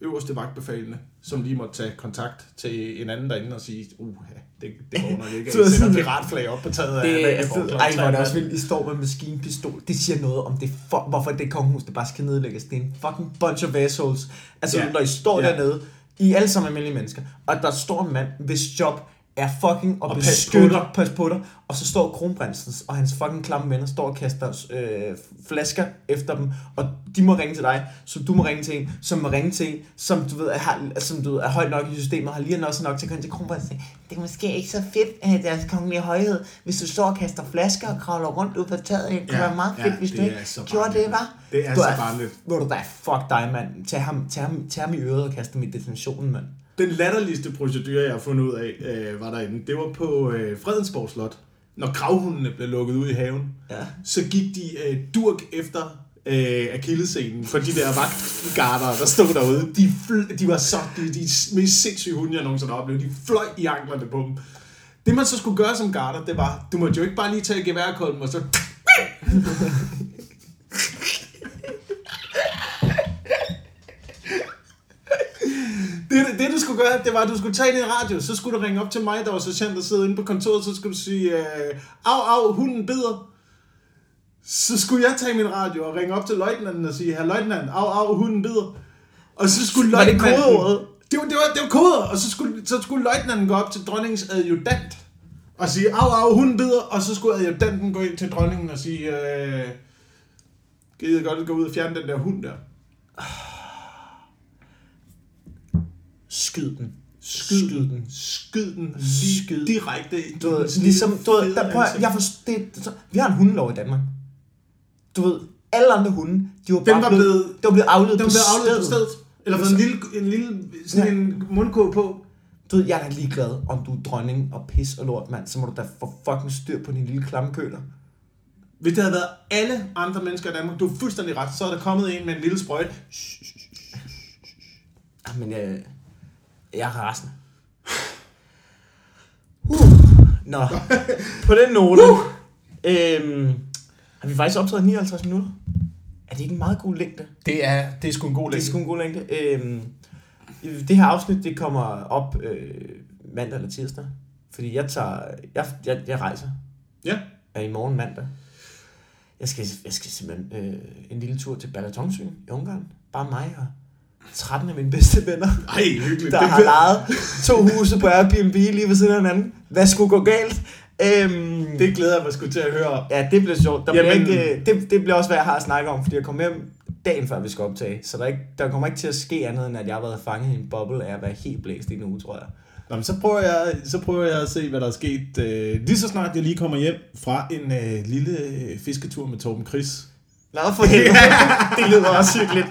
øverste vagtbefalende, som lige måtte tage kontakt til en anden derinde og sige, uh, det, det går nok ikke, *laughs* at I sådan- piratflag op på taget af Det, Amalienborg klokken ej, hvor er det også vildt. I står med maskinpistol. Det siger noget om det for, hvorfor det kongehus, det bare skal nedlægges. Det er en fucking bunch of assholes. Altså, Ja. når I står Ja. dernede, I er alle sammen almindelige mennesker, og der står en mand, hvis job er fucking Og pas beskytte, på dig. pas på dig, og så står kronprinsen og hans fucking klamme venner står og kaster øh, flasker efter dem, og de må ringe til dig, så du må ringe til en, som må ringe til en, som du ved, er, har, som du ved, er højt nok i systemet, har lige også nok til at komme til kronprinsen. Det er måske ikke så fedt, at deres kongelige højhed, hvis du står og kaster flasker og kravler rundt ud på taget. Det kunne Ja, være meget ja, fedt, hvis det du ikke gjorde det, var. Det er Du så barnligt. Hvor du da, fuck dig, mand. Tag ham, tag ham, tag ham i øret og kaste ham i detentionen, mand. Den latterligste procedure, jeg har fundet ud af, øh, var derinde. Det var på øh, Fredensborg Slot. Når gravhundene blev lukket ud i haven, Ja. så gik de øh, durk efter øh, akillescenen for de der vagtgarder, der stod derude. De, fl- de var så de, de mest sindssyge hunde, jeg nogensinde har oplevet. De fløj i anklerne på dem. Det man så skulle gøre som garder, det var, du måtte jo ikke bare lige tage geværkolben og så... *laughs* Det, det, du skulle gøre, det var, at du skulle tage din radio, så skulle du ringe op til mig, der var sergeant, der sidder inde på kontoret, så skulle du sige, øh, au, au, hunden bider. Så skulle jeg tage min radio og ringe op til løjtnanten og sige, herr løjtnant, au, au, hunden bider. Og så skulle Var det løjtnanten- kodeordet? Det var, det var, det var koder, og så skulle, så skulle løjtnanten gå op til dronningens adjutant og sige, au, au, hunden bider, og så skulle adjutanten gå ind til dronningen og sige, øh, gider godt gå ud og fjerne den der hund der. Skyd den. Skyd, Skyd den. Skyd den lige Skyd. direkte i Du ved, ligesom, du ved, der, prøv, jeg forstår, det, så, vi har en hundelov i Danmark. Du ved, alle andre hunde, de var bare var blevet, blevet- de var blevet afledt Den på blev afledt på stedet. stedet. Eller fået en lille, en lille sådan Ja. en mundkåb på. Du ved, jeg er da ligeglad, om du er dronning og pis og lort, mand. Så må du da få fucking styr på din lille klamme køler. Hvis det havde været alle andre mennesker i Danmark, du er fuldstændig ret, så er der kommet en med en lille sprøjt. Ah, Men jeg, er rasende. Nå, på den note, øhm, har vi faktisk optaget 59 minutter. Er det ikke en meget god længde? Det er, det er sgu en god Det er længde. sgu en god længde. Øhm, det her afsnit, det kommer op øh, mandag eller tirsdag. Fordi jeg tager, jeg, jeg, jeg rejser. Ja. Er i morgen mandag. Jeg skal, jeg skal simpelthen øh, en lille tur til Balatonsøen i Ungarn. Bare mig og 13 af mine bedste venner, Ej, hyggeligt. der har lejet to huse på Airbnb lige ved siden af hinanden. Hvad skulle gå galt? Øhm, Det glæder jeg mig sgu til at høre. Ja, det bliver sjovt. Der bliver Jamen- ikke, øh, det, det bliver også, hvad jeg har at snakke om, fordi jeg kommer hjem dagen før, vi skal optage. Så der, er ikke, der kommer ikke til at ske andet, end at jeg har været fanget i en boble af at være helt blæst i en uge, tror jeg. Nå, men så, prøver jeg, så prøver jeg at se, hvad der er sket. Øh, lige så snart jeg lige kommer hjem fra en øh, lille øh, fisketur med Torben Chris. Nå, for helvede. det lyder også hyggeligt.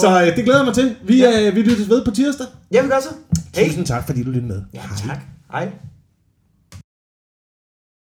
Så øh, det glæder jeg mig til. Vi, Ja. øh, vi lyttes ved på tirsdag. Jamen, gør så. Hej. Tusind tak, fordi du lyttede med. Ja, tak. Hej.